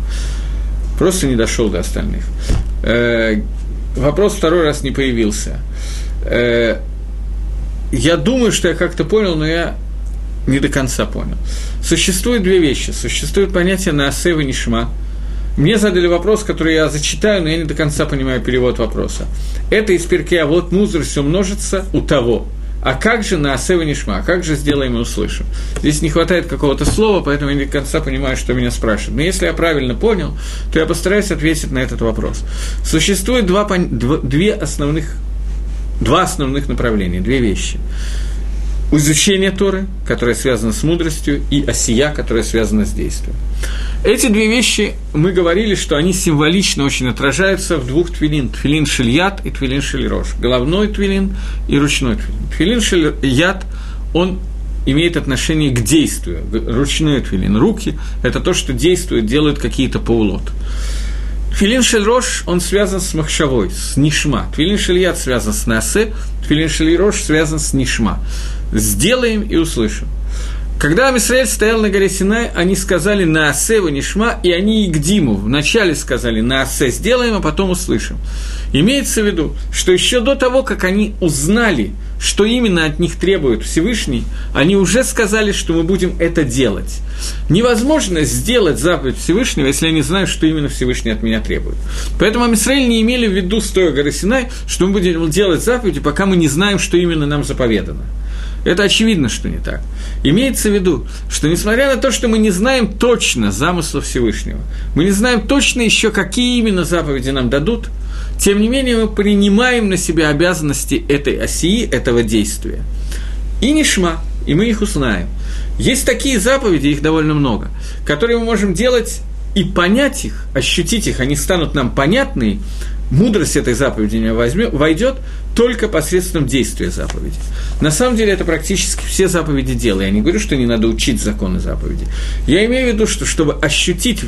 Просто не дошел до остальных. Э, вопрос второй раз не появился. Э, я думаю, что я как-то понял, но я не до конца понял. Существуют две вещи. Существует понятие «наасева нишма», мне задали вопрос, который я зачитаю, но я не до конца понимаю перевод вопроса. Это из перке, а вот музр все множится у того. А как же на Асева Нишма? Как же сделаем и услышим? Здесь не хватает какого-то слова, поэтому я не до конца понимаю, что меня спрашивают. Но если я правильно понял, то я постараюсь ответить на этот вопрос. Существует два, два, две основных, два основных направления, две вещи изучение Торы, которое связано с мудростью, и осия, которая связана с действием. Эти две вещи, мы говорили, что они символично очень отражаются в двух твилин. Твилин шильят и твилин шильрош. Головной твилин и ручной твилин. Твилин шильят, он имеет отношение к действию. Ручной твилин, руки – это то, что действует, делают какие-то паулот. Твилин шельрош, он связан с махшавой, с нишма. Твилин шельят связан с насе, твилин шельрош связан с нишма сделаем и услышим. Когда Амисраэль стоял на горе Синай, они сказали на Асе Нишма, и они и к Диму вначале сказали на Асе сделаем, а потом услышим. Имеется в виду, что еще до того, как они узнали, что именно от них требует Всевышний, они уже сказали, что мы будем это делать. Невозможно сделать заповедь Всевышнего, если я не знаю, что именно Всевышний от меня требует. Поэтому Амисраэль не имели в виду, стоя горы Синай, что мы будем делать заповеди, пока мы не знаем, что именно нам заповедано. Это очевидно, что не так. Имеется в виду, что несмотря на то, что мы не знаем точно замысла Всевышнего, мы не знаем точно еще, какие именно заповеди нам дадут, тем не менее мы принимаем на себя обязанности этой осии, этого действия. И нишма, и мы их узнаем. Есть такие заповеди, их довольно много, которые мы можем делать и понять их, ощутить их, они станут нам понятны, мудрость этой заповеди не возьмет, войдет только посредством действия заповеди. На самом деле это практически все заповеди дела. Я не говорю, что не надо учить законы заповеди. Я имею в виду, что чтобы ощутить,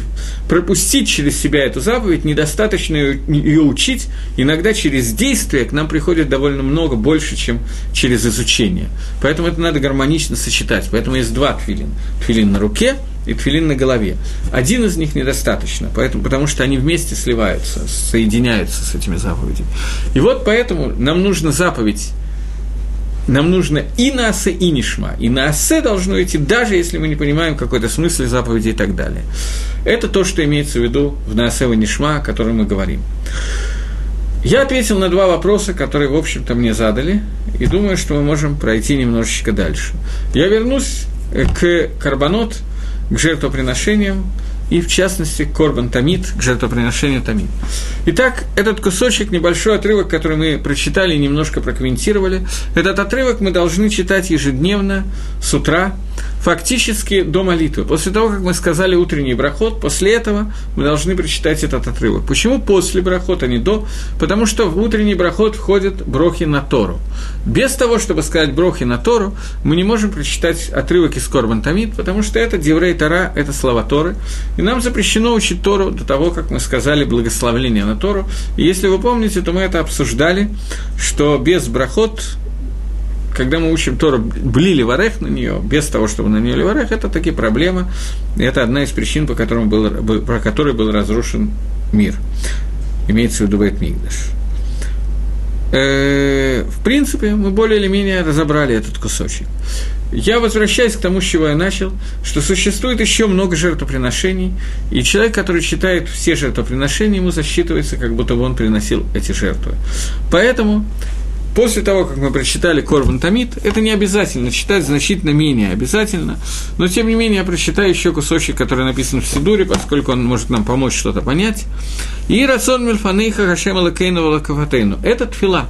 пропустить через себя эту заповедь, недостаточно ее учить. Иногда через действие к нам приходит довольно много, больше, чем через изучение. Поэтому это надо гармонично сочетать. Поэтому есть два тфилин. Тфилин на руке – и тфилин на голове. Один из них недостаточно, поэтому, потому что они вместе сливаются, соединяются с этими заповедями. И вот поэтому нам нужно заповедь нам нужно и наасе, и нишма. И наасе должно идти, даже если мы не понимаем какой-то смысл заповеди и так далее. Это то, что имеется в виду в наасе и нишма, о котором мы говорим. Я ответил на два вопроса, которые, в общем-то, мне задали, и думаю, что мы можем пройти немножечко дальше. Я вернусь к Карбонот, к жертвоприношениям, и в частности Корбан Тамид, к жертвоприношению Тамид. Итак, этот кусочек, небольшой отрывок, который мы прочитали и немножко прокомментировали, этот отрывок мы должны читать ежедневно с утра, фактически до молитвы. После того, как мы сказали утренний брахот, после этого мы должны прочитать этот отрывок. Почему после брахота, а не до? Потому что в утренний брахот входят брохи на Тору. Без того, чтобы сказать брохи на Тору, мы не можем прочитать отрывок из Корбан Тамид, потому что это Деврей Тора, это слова Торы. И нам запрещено учить Тору до того, как мы сказали благословление на Тору. И если вы помните, то мы это обсуждали, что без брахот когда мы учим Тору, блили варех на нее, без того, чтобы на нее варех, это таки проблема. И это одна из причин, по, которым был, по которой был разрушен мир. Имеется в виду Байтмигдаш. Э, в принципе, мы более или менее разобрали этот кусочек. Я возвращаюсь к тому, с чего я начал, что существует еще много жертвоприношений, и человек, который читает все жертвоприношения, ему засчитывается, как будто бы он приносил эти жертвы. Поэтому После того, как мы прочитали Корбан Тамид, это не обязательно читать, значительно менее обязательно, но тем не менее я прочитаю еще кусочек, который написан в Сидуре, поскольку он может нам помочь что-то понять. И рацион Мельфанейха Хашем Алакейну Валакаватейну. Это тфила.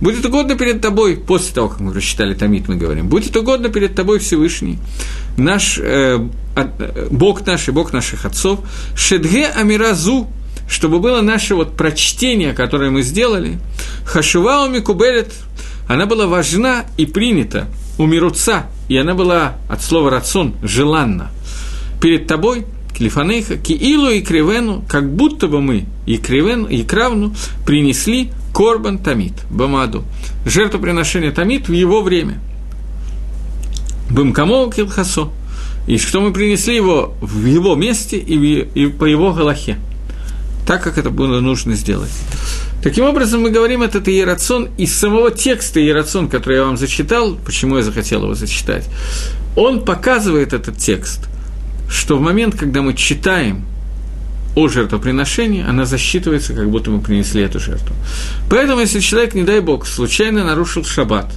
Будет угодно перед тобой, после того, как мы прочитали Тамид, мы говорим, будет угодно перед тобой Всевышний, наш э, э, Бог наш и Бог наших отцов, Шедге Амиразу, чтобы было наше вот прочтение, которое мы сделали, Хашувау Микубелет, она была важна и принята у Мируца, и она была от слова «рацион» – желанна. Перед тобой, Клифанейха, Киилу и Кривену, как будто бы мы и Кривену, и Кравну принесли Корбан Тамид, Бамаду, жертвоприношение Тамид в его время. Бымкамоу Килхасо. И что мы принесли его в его месте и, в, и по его галахе – так, как это было нужно сделать. Таким образом, мы говорим этот иерацион из самого текста иерацион, который я вам зачитал, почему я захотел его зачитать, он показывает этот текст, что в момент, когда мы читаем о жертвоприношении, она засчитывается, как будто мы принесли эту жертву. Поэтому, если человек, не дай бог, случайно нарушил шаббат,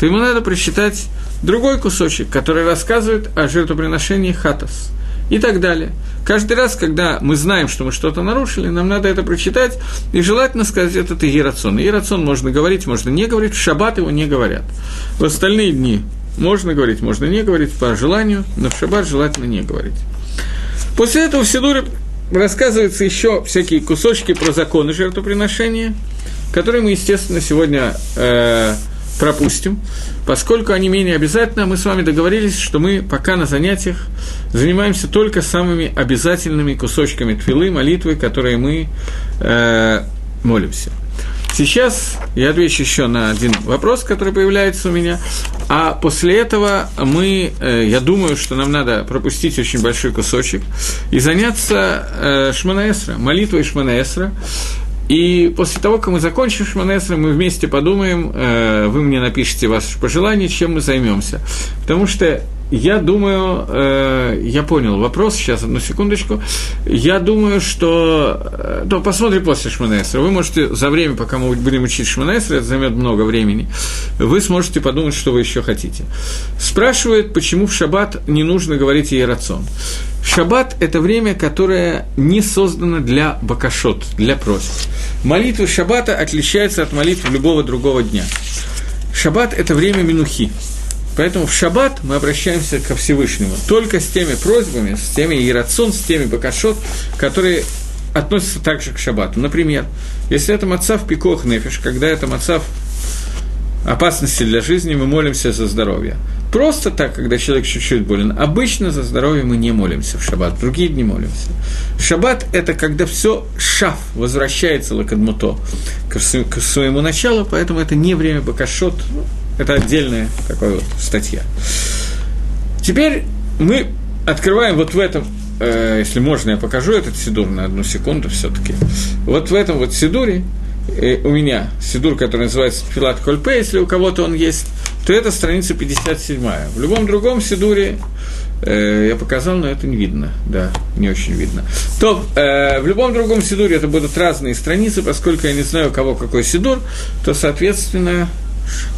то ему надо прочитать другой кусочек, который рассказывает о жертвоприношении хатас и так далее. Каждый раз, когда мы знаем, что мы что-то нарушили, нам надо это прочитать, и желательно сказать этот иерацион. Иерацион можно говорить, можно не говорить, в шаббат его не говорят. В остальные дни можно говорить, можно не говорить, по желанию, но в шаббат желательно не говорить. После этого в Сидуре рассказываются еще всякие кусочки про законы жертвоприношения, которые мы, естественно, сегодня э, пропустим, поскольку они менее обязательны, мы с вами договорились, что мы пока на занятиях занимаемся только самыми обязательными кусочками твилы, молитвы, которые мы э, молимся. Сейчас я отвечу еще на один вопрос, который появляется у меня, а после этого мы, э, я думаю, что нам надо пропустить очень большой кусочек и заняться э, Шманаэсра, молитвой Шманаэсра, и после того, как мы закончим Шманесра, мы вместе подумаем, э, вы мне напишите ваши пожелания, чем мы займемся. Потому что я думаю, э, я понял вопрос, сейчас, одну секундочку. Я думаю, что... Э, то посмотрим после Шманесра. Вы можете за время, пока мы будем учить Шманесра, это займет много времени, вы сможете подумать, что вы еще хотите. Спрашивает, почему в шаббат не нужно говорить Иерацион. Шаббат – это время, которое не создано для бакашот, для просьб. Молитва шаббата отличается от молитв любого другого дня. Шаббат – это время минухи. Поэтому в шаббат мы обращаемся ко Всевышнему только с теми просьбами, с теми ирацион, с теми бакашот, которые относятся также к шаббату. Например, если это мацав пикох нефиш, когда это мацав опасности для жизни, мы молимся за здоровье. Просто так, когда человек чуть-чуть болен. Обычно за здоровье мы не молимся в шаббат, другие дни молимся. Шаббат – это когда все шаф возвращается лакадмуто к своему началу, поэтому это не время бакашот, ну, это отдельная такая вот статья. Теперь мы открываем вот в этом, э, если можно, я покажу этот сидур на одну секунду все-таки. Вот в этом вот сидуре э, у меня сидур, который называется Филат Кольпе, если у кого-то он есть, то это страница 57. В любом другом Сидуре э, я показал, но это не видно, да, не очень видно. То э, в любом другом Сидуре это будут разные страницы, поскольку я не знаю, у кого какой Сидур, то, соответственно,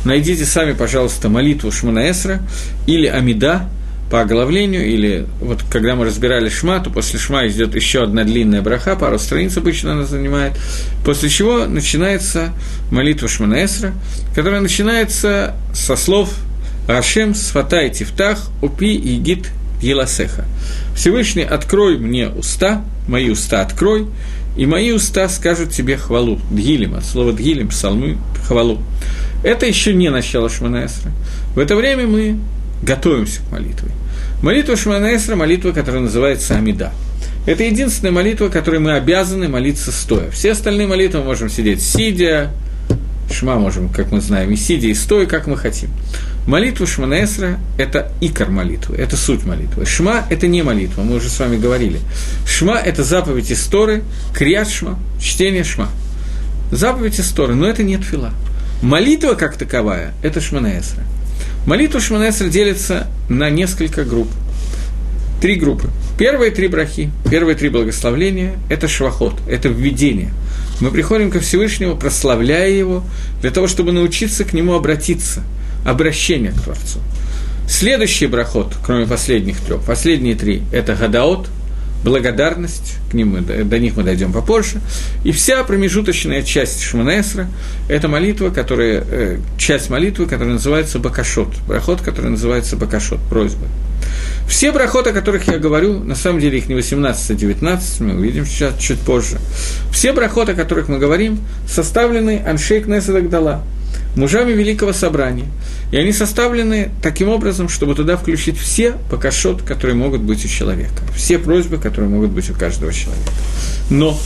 найдите сами, пожалуйста, молитву Шманаэсра или Амида, по оглавлению, или вот когда мы разбирали шма, то после шма идет еще одна длинная браха, пару страниц обычно она занимает, после чего начинается молитва Шманаэсра, которая начинается со слов «Ашем сфатай тифтах упи и гид еласеха». Всевышний, открой мне уста, мои уста открой, и мои уста скажут тебе хвалу. Дгилем, от слова дгилем, псалмы, хвалу. Это еще не начало Шманаэсра. В это время мы готовимся к молитве. Молитва Шманаэсра – молитва, которая называется Амида. Это единственная молитва, которой мы обязаны молиться стоя. Все остальные молитвы мы можем сидеть сидя, Шма можем, как мы знаем, и сидя, и стоя, как мы хотим. Молитва Шманаэсра – это икор молитвы, это суть молитвы. Шма – это не молитва, мы уже с вами говорили. Шма – это заповедь Исторы, криат Шма, чтение Шма. Заповедь Исторы, но это не тфила. Молитва как таковая – это Шманаэсра – Молитва Шманесра делится на несколько групп. Три группы. Первые три брахи, первые три благословления – это швахот, это введение. Мы приходим ко Всевышнему, прославляя Его, для того, чтобы научиться к Нему обратиться, обращение к Творцу. Следующий брахот, кроме последних трех, последние три – это Гадаот, благодарность, к ним мы, до них мы дойдем попозже. И вся промежуточная часть Шманесра – это молитва, которая, э, часть молитвы, которая называется Бакашот, брахот, который называется Бакашот, просьба. Все брахоты, о которых я говорю, на самом деле их не 18, а 19, мы увидим сейчас чуть позже. Все брахоты, о которых мы говорим, составлены Аншейк Несадагдала, мужами Великого Собрания. И они составлены таким образом, чтобы туда включить все покашот, которые могут быть у человека, все просьбы, которые могут быть у каждого человека. Но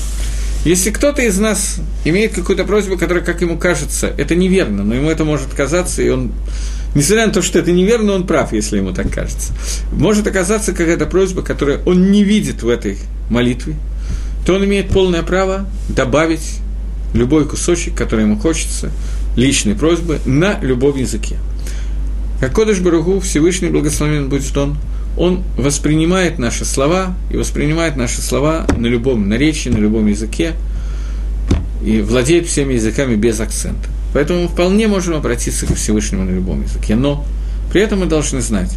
если кто-то из нас имеет какую-то просьбу, которая, как ему кажется, это неверно, но ему это может казаться, и он, несмотря на то, что это неверно, он прав, если ему так кажется, может оказаться какая-то просьба, которую он не видит в этой молитве, то он имеет полное право добавить любой кусочек, который ему хочется, личной просьбы, на любом языке. Как Кодыш Баругу, Всевышний Благословен будет Он, Он воспринимает наши слова и воспринимает наши слова на любом наречии, на любом языке, и владеет всеми языками без акцента. Поэтому мы вполне можем обратиться к Всевышнему на любом языке. Но при этом мы должны знать,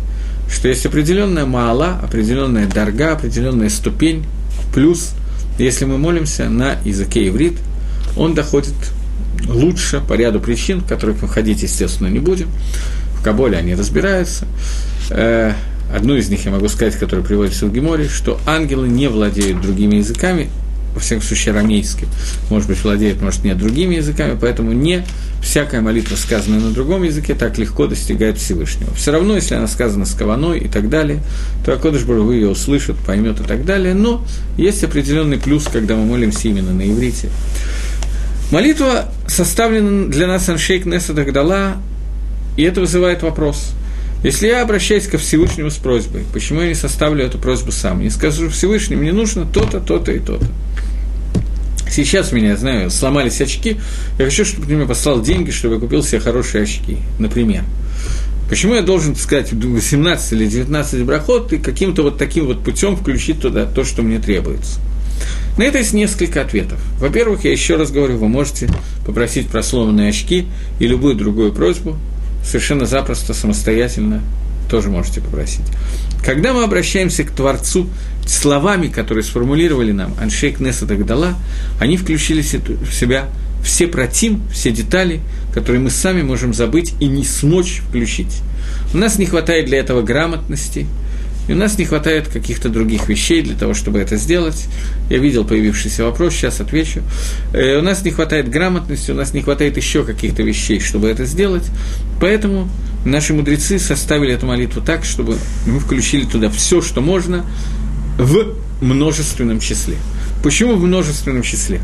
что есть определенная маала, определенная дарга, определенная ступень, плюс, если мы молимся на языке иврит, он доходит лучше по ряду причин, в которых мы ходить, естественно, не будем. В Каболе они разбираются. Э, одну из них я могу сказать, которая приводится в Геморе, что ангелы не владеют другими языками, во всяком случае, арамейским, может быть, владеет, может, нет другими языками, поэтому не всякая молитва, сказанная на другом языке, так легко достигает Всевышнего. Все равно, если она сказана с каваной и так далее, то Акодыш Бару ее услышит, поймет и так далее, но есть определенный плюс, когда мы молимся именно на иврите. Молитва составлена для нас Аншейк Неса Дагдала, и это вызывает вопрос. Если я обращаюсь ко Всевышнему с просьбой, почему я не составлю эту просьбу сам? Не скажу Всевышнему, мне нужно то-то, то-то и то-то. Сейчас меня, знаю, сломались очки, я хочу, чтобы ты мне послал деньги, чтобы я купил себе хорошие очки, например. Почему я должен сказать 18 или 19 брахот и каким-то вот таким вот путем включить туда то, что мне требуется? На это есть несколько ответов. Во-первых, я еще раз говорю, вы можете попросить про сломанные очки и любую другую просьбу, совершенно запросто, самостоятельно тоже можете попросить. Когда мы обращаемся к Творцу словами, которые сформулировали нам Аншейк Неса Дагдала, они включили в себя все протим, все детали, которые мы сами можем забыть и не смочь включить. У нас не хватает для этого грамотности – и у нас не хватает каких-то других вещей для того, чтобы это сделать. Я видел появившийся вопрос, сейчас отвечу. Э, у нас не хватает грамотности, у нас не хватает еще каких-то вещей, чтобы это сделать. Поэтому наши мудрецы составили эту молитву так, чтобы мы включили туда все, что можно, в множественном числе. Почему в множественном числе?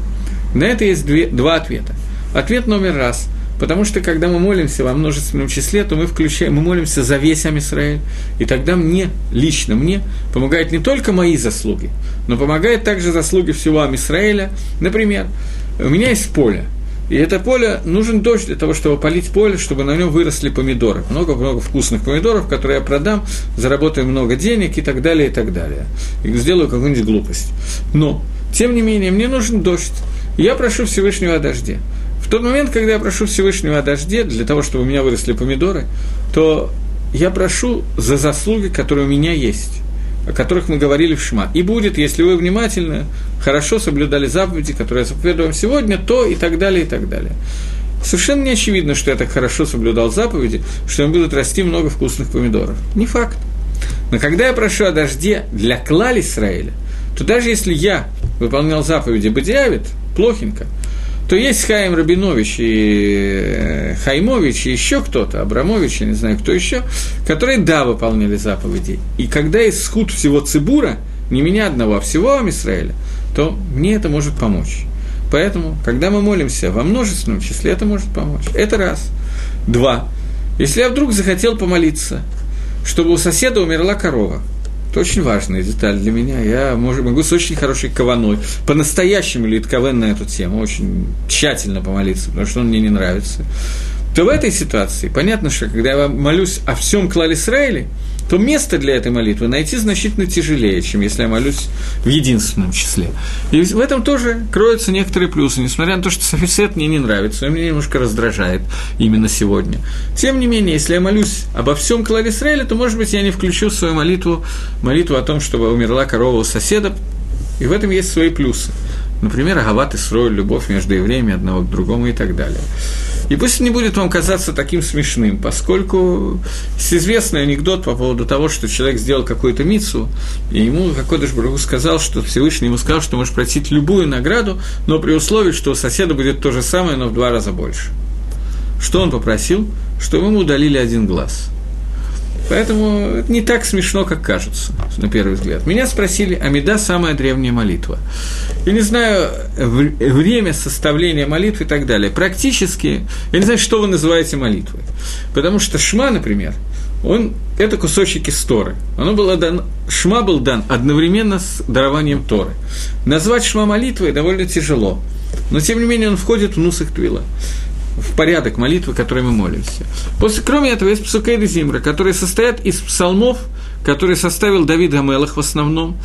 На это есть две, два ответа. Ответ номер раз – Потому что, когда мы молимся во множественном числе, то мы включаем, мы молимся за весь Амисраэль. И тогда мне, лично мне, помогают не только мои заслуги, но помогают также заслуги всего Амисраэля. Например, у меня есть поле, и это поле, нужен дождь для того, чтобы полить поле, чтобы на нем выросли помидоры. Много-много вкусных помидоров, которые я продам, заработаю много денег и так далее, и так далее. И сделаю какую-нибудь глупость. Но, тем не менее, мне нужен дождь. Я прошу Всевышнего о дожде. В тот момент, когда я прошу Всевышнего о дожде, для того, чтобы у меня выросли помидоры, то я прошу за заслуги, которые у меня есть, о которых мы говорили в Шма. И будет, если вы внимательно, хорошо соблюдали заповеди, которые я заповедую сегодня, то и так далее, и так далее. Совершенно не очевидно, что я так хорошо соблюдал заповеди, что им будут расти много вкусных помидоров. Не факт. Но когда я прошу о дожде для клали Израиля, то даже если я выполнял заповеди Бадиавит, плохенько – то есть Хаим Рабинович и э, Хаймович и еще кто-то, Абрамович, я не знаю, кто еще, которые, да, выполняли заповеди. И когда есть схуд всего Цибура, не меня одного, а всего Амисраэля, то мне это может помочь. Поэтому, когда мы молимся во множественном числе, это может помочь. Это раз. Два. Если я вдруг захотел помолиться, чтобы у соседа умерла корова – это очень важная деталь для меня. Я могу с очень хорошей каваной, по-настоящему литковен на эту тему, очень тщательно помолиться, потому что он мне не нравится. то в этой ситуации понятно, что когда я молюсь о всем клале Израиле, то место для этой молитвы найти значительно тяжелее, чем если я молюсь в единственном числе. И в этом тоже кроются некоторые плюсы, несмотря на то, что Софисет мне не нравится, он меня немножко раздражает именно сегодня. Тем не менее, если я молюсь обо всем Израиля, то, может быть, я не включу в свою молитву молитву о том, чтобы умерла корова у соседа, и в этом есть свои плюсы. Например, Агават и Срой, любовь между евреями одного к другому и так далее. И пусть не будет вам казаться таким смешным, поскольку есть известный анекдот по поводу того, что человек сделал какую-то мицу, и ему Хакодыш Барагу сказал, что Всевышний ему сказал, что можешь просить любую награду, но при условии, что у соседа будет то же самое, но в два раза больше. Что он попросил? Чтобы ему удалили один глаз – Поэтому это не так смешно, как кажется, на первый взгляд. Меня спросили, Амида – самая древняя молитва. Я не знаю время составления молитвы и так далее. Практически, я не знаю, что вы называете молитвой. Потому что Шма, например, он, это кусочек из Торы. Оно было дан, Шма был дан одновременно с дарованием Торы. Назвать Шма молитвой довольно тяжело. Но, тем не менее, он входит в Нусах Твила в порядок молитвы, которой мы молимся. После, кроме этого, есть псукейды Зимра, которые состоят из псалмов, которые составил Давид Гамелах в основном,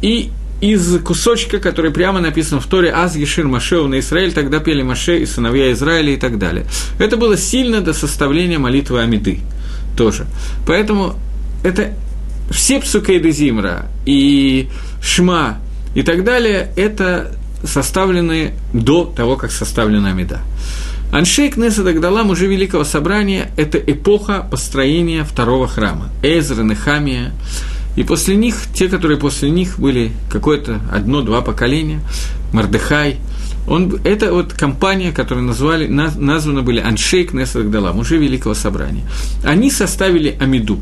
и из кусочка, который прямо написан в Торе «Аз Ешир Машеу на Израиль», тогда пели Маше и сыновья Израиля и так далее. Это было сильно до составления молитвы Амиды тоже. Поэтому это все псукейды Зимра и Шма и так далее, это составлены до того, как составлена Амида. Аншей Кнесет Агдала, мужи Великого Собрания, это эпоха построения второго храма. Эзра, Нехамия. И после них, те, которые после них были какое-то одно-два поколения, Мардыхай, он, это вот компания, которую назвали, названы были Аншей Кнесет Агдала, мужи Великого Собрания. Они составили Амиду.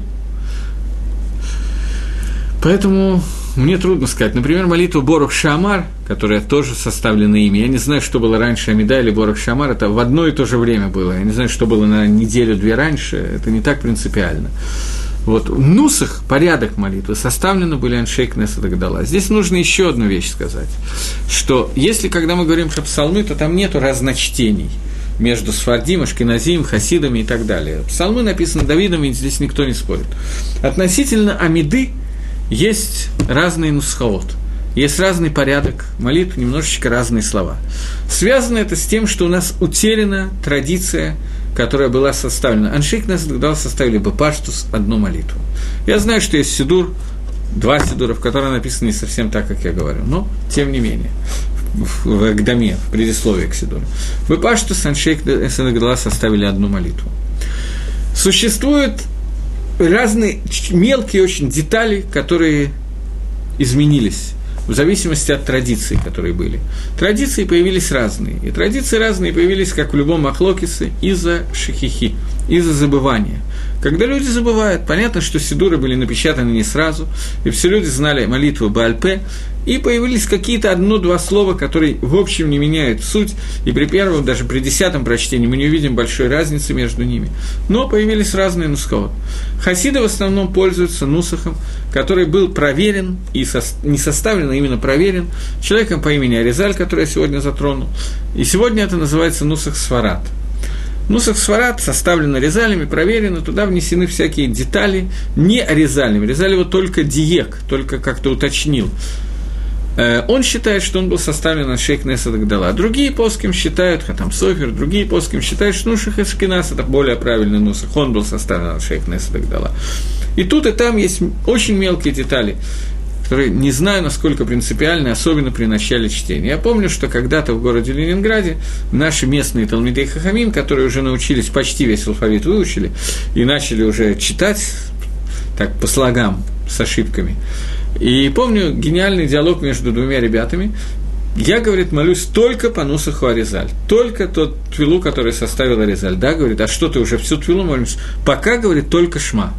Поэтому мне трудно сказать. Например, молитву Борух Шамар, которая тоже составлена ими. Я не знаю, что было раньше Амида или Борух Шамар. Это в одно и то же время было. Я не знаю, что было на неделю-две раньше. Это не так принципиально. Вот в Нусах порядок молитвы составлены были Аншейк Несадагдала. Здесь нужно еще одну вещь сказать, что если, когда мы говорим про псалмы, то там нету разночтений между Сфардим, Ашкиназим, Хасидами и так далее. Псалмы написаны Давидом, и здесь никто не спорит. Относительно Амиды – есть разные нусхаот, есть разный порядок молитв, немножечко разные слова. Связано это с тем, что у нас утеряна традиция, которая была составлена. Аншик нас тогда составили бы паштус одну молитву. Я знаю, что есть сидур, два сидура, в которых написано не совсем так, как я говорю, но тем не менее в, в в предисловии к Сидору. В Паштус Аншейк Сенагдала составили одну молитву. Существует разные мелкие очень детали, которые изменились в зависимости от традиций, которые были. Традиции появились разные. И традиции разные появились, как в любом Ахлокисе, из-за шихихи, из-за забывания. Когда люди забывают, понятно, что сидуры были напечатаны не сразу, и все люди знали молитву Бальпе, и появились какие-то одно-два слова, которые в общем не меняют суть, и при первом, даже при десятом прочтении мы не увидим большой разницы между ними. Но появились разные нусхот. Хасиды в основном пользуются нусахом, который был проверен, и со, не составлен, а именно проверен, человеком по имени Аризаль, который я сегодня затронул. И сегодня это называется нусах сварат. Нусах Сварат составлен резалями, проверено, туда внесены всякие детали, не резалями. Резали его только диек, только как-то уточнил. Э, он считает, что он был составлен от шейх Неса Дагдала. Другие плоским считают, там Софер, другие плоским считают, что Нушах Эшкинас – это более правильный Нусах, он был составлен от шейх Неса Дагдала. И тут и там есть очень мелкие детали, которые не знаю, насколько принципиальны, особенно при начале чтения. Я помню, что когда-то в городе Ленинграде наши местные Талмидей Хахамим, которые уже научились, почти весь алфавит выучили, и начали уже читать так по слогам с ошибками – и помню гениальный диалог между двумя ребятами. Я, говорит, молюсь только по Нусаху Аризаль. Только тот твилу, который составил Аризаль. Да, говорит, а что ты уже всю твилу молишься? Пока, говорит, только Шма.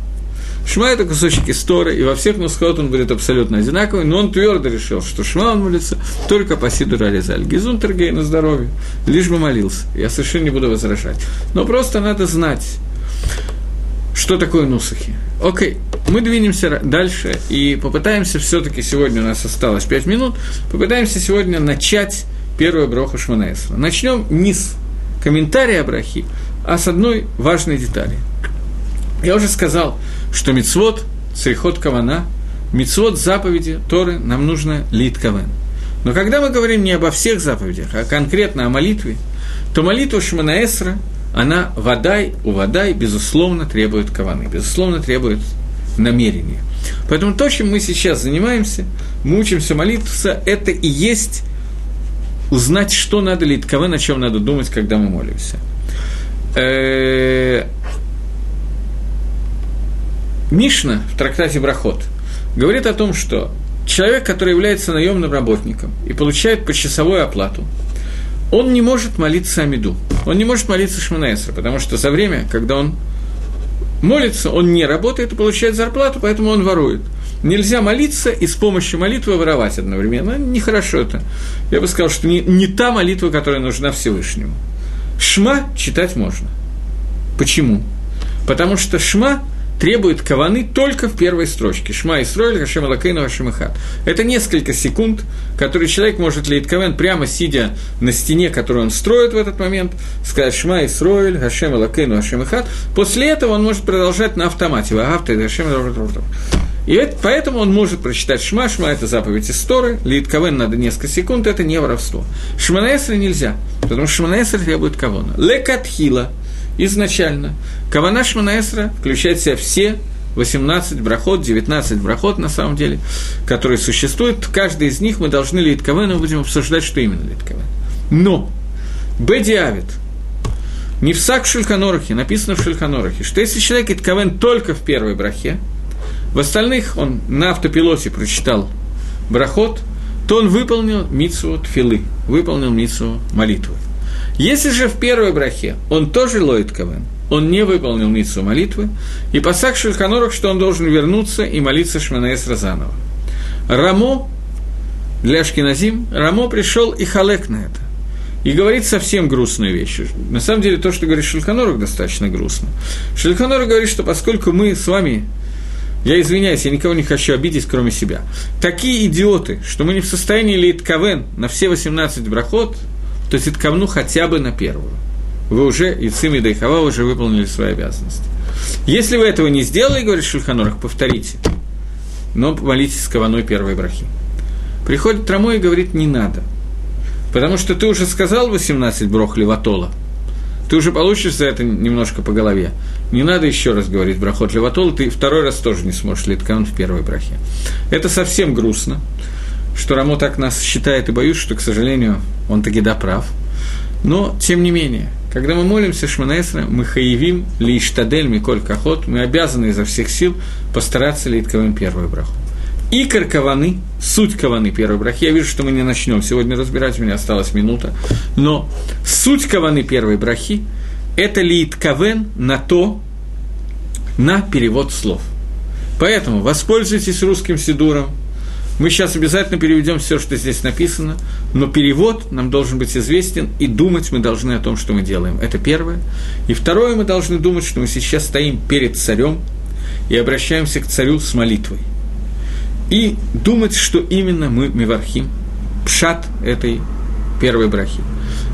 Шма – это кусочек истории, и во всех нусхот он будет абсолютно одинаковый, но он твердо решил, что Шма он молится только по Сидуру Аризаль. Гизун Тергей на здоровье, лишь бы молился. Я совершенно не буду возражать. Но просто надо знать, что такое нусахи. Окей, мы двинемся дальше и попытаемся все-таки, сегодня у нас осталось 5 минут, попытаемся сегодня начать первую броху Шманаэсра. Начнем не с комментария брахи, а с одной важной детали. Я уже сказал, что мицвод, црихот кавана, мицвод заповеди Торы нам нужно лит кавен. Но когда мы говорим не обо всех заповедях, а конкретно о молитве, то молитва Шманаэсра, она водай, у водай, безусловно, требует каваны, безусловно, требует намерения. Поэтому то, чем мы сейчас занимаемся, мы учимся молиться, это и есть узнать, что надо ли кавен, о чем надо думать, когда мы молимся. Мишна в трактате Брахот говорит о том, что человек, который является наемным работником и получает почасовую оплату, он не может молиться Амиду, он не может молиться Шманаэсра, потому что за время, когда он молится, он не работает и получает зарплату, поэтому он ворует. Нельзя молиться и с помощью молитвы воровать одновременно. Нехорошо это. Я бы сказал, что не, не та молитва, которая нужна Всевышнему. Шма читать можно. Почему? Потому что шма требует каваны только в первой строчке. Шма и строили Хашем Алакейну Хашем. Это несколько секунд, которые человек может лить кавен, прямо сидя на стене, которую он строит в этот момент, сказать Шма и строили Хашем Алакейну Хашем. После этого он может продолжать на автомате. Вагавта и и это, поэтому он может прочитать Шма, Шма – это заповедь истории, Лид Кавен надо несколько секунд, это не воровство. Шманаэсра нельзя, потому что Шманаэсра требует кавона. Лекатхила изначально. Кавана Шманаэсра включает в себя все 18 брахот, 19 брахот на самом деле, которые существуют. Каждый из них мы должны Лид Кавен, мы будем обсуждать, что именно Лид Кавен. Но Бедиавит, не в Сак Шульханорахе, написано в Шульханорахе, что если человек Итковен только в первой брахе, в остальных он на автопилоте прочитал брахот, то он выполнил митсу филы, выполнил митсу молитвы. Если же в первой брахе он тоже лоит кавен, он не выполнил митсу молитвы, и посак Шульханорах, что он должен вернуться и молиться Шманаэс Разанова. Рамо, для Шкиназим, Рамо пришел и халек на это. И говорит совсем грустную вещь. На самом деле, то, что говорит Шульханорах, достаточно грустно. Шульханорах говорит, что поскольку мы с вами я извиняюсь, я никого не хочу обидеть, кроме себя. Такие идиоты, что мы не в состоянии лить кавен на все 18 брахот, то есть кавну хотя бы на первую. Вы уже, и Цим, и Дайхава уже выполнили свои обязанности. Если вы этого не сделали, говорит Шульханорах, повторите. Но молитесь с каваной первой брахи. Приходит Рамо и говорит, не надо. Потому что ты уже сказал 18 брох Леватола – ты уже получишь за это немножко по голове. Не надо еще раз говорить брахот леватол, ты второй раз тоже не сможешь литкан в первой брахе. Это совсем грустно, что Рамо так нас считает и боюсь, что, к сожалению, он таки да прав. Но, тем не менее, когда мы молимся Шманаэсра, мы хаевим лиштадель миколь кахот, мы обязаны изо всех сил постараться литковым первую браху. Икор каваны, суть каваны первой брахи. Я вижу, что мы не начнем сегодня разбирать, у меня осталась минута. Но суть каваны первой брахи – это лит кавен на то, на перевод слов. Поэтому воспользуйтесь русским сидуром. Мы сейчас обязательно переведем все, что здесь написано, но перевод нам должен быть известен, и думать мы должны о том, что мы делаем. Это первое. И второе, мы должны думать, что мы сейчас стоим перед царем и обращаемся к царю с молитвой и думать, что именно мы мивархим, пшат этой первой брахи.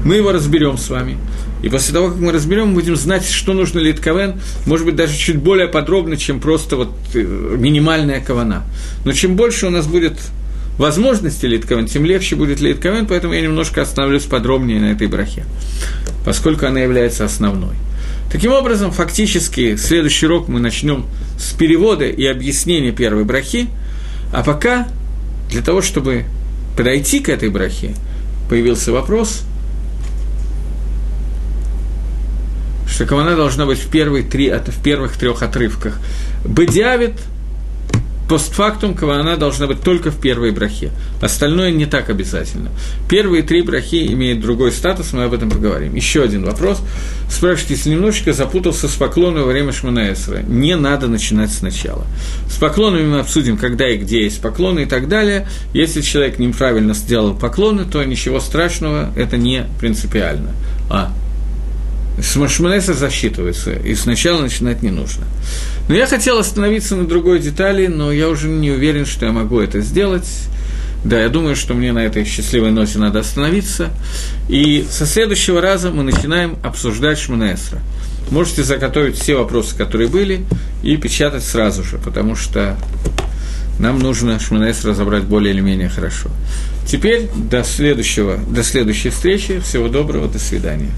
Мы его разберем с вами. И после того, как мы разберем, мы будем знать, что нужно литковен, может быть, даже чуть более подробно, чем просто вот э, минимальная кавана. Но чем больше у нас будет возможности литковен, тем легче будет литковен, поэтому я немножко остановлюсь подробнее на этой брахе, поскольку она является основной. Таким образом, фактически, следующий урок мы начнем с перевода и объяснения первой брахи – а пока, для того, чтобы подойти к этой брахе, появился вопрос, что кавана должна быть в, первые три, в первых трех отрывках. Бедиавит – постфактум кавана должна быть только в первой брахе. Остальное не так обязательно. Первые три брахи имеют другой статус, мы об этом поговорим. Еще один вопрос. Спрашивайте, если немножечко запутался с поклоном во время Шманаэсра, не надо начинать сначала. С поклонами мы обсудим, когда и где есть поклоны и так далее. Если человек неправильно сделал поклоны, то ничего страшного, это не принципиально. А Шманесер засчитывается, и сначала начинать не нужно. Но я хотел остановиться на другой детали, но я уже не уверен, что я могу это сделать. Да, я думаю, что мне на этой счастливой ноте надо остановиться. И со следующего раза мы начинаем обсуждать Шманесра. можете заготовить все вопросы, которые были, и печатать сразу же, потому что нам нужно Шманес разобрать более или менее хорошо. Теперь до, следующего, до следующей встречи. Всего доброго, до свидания.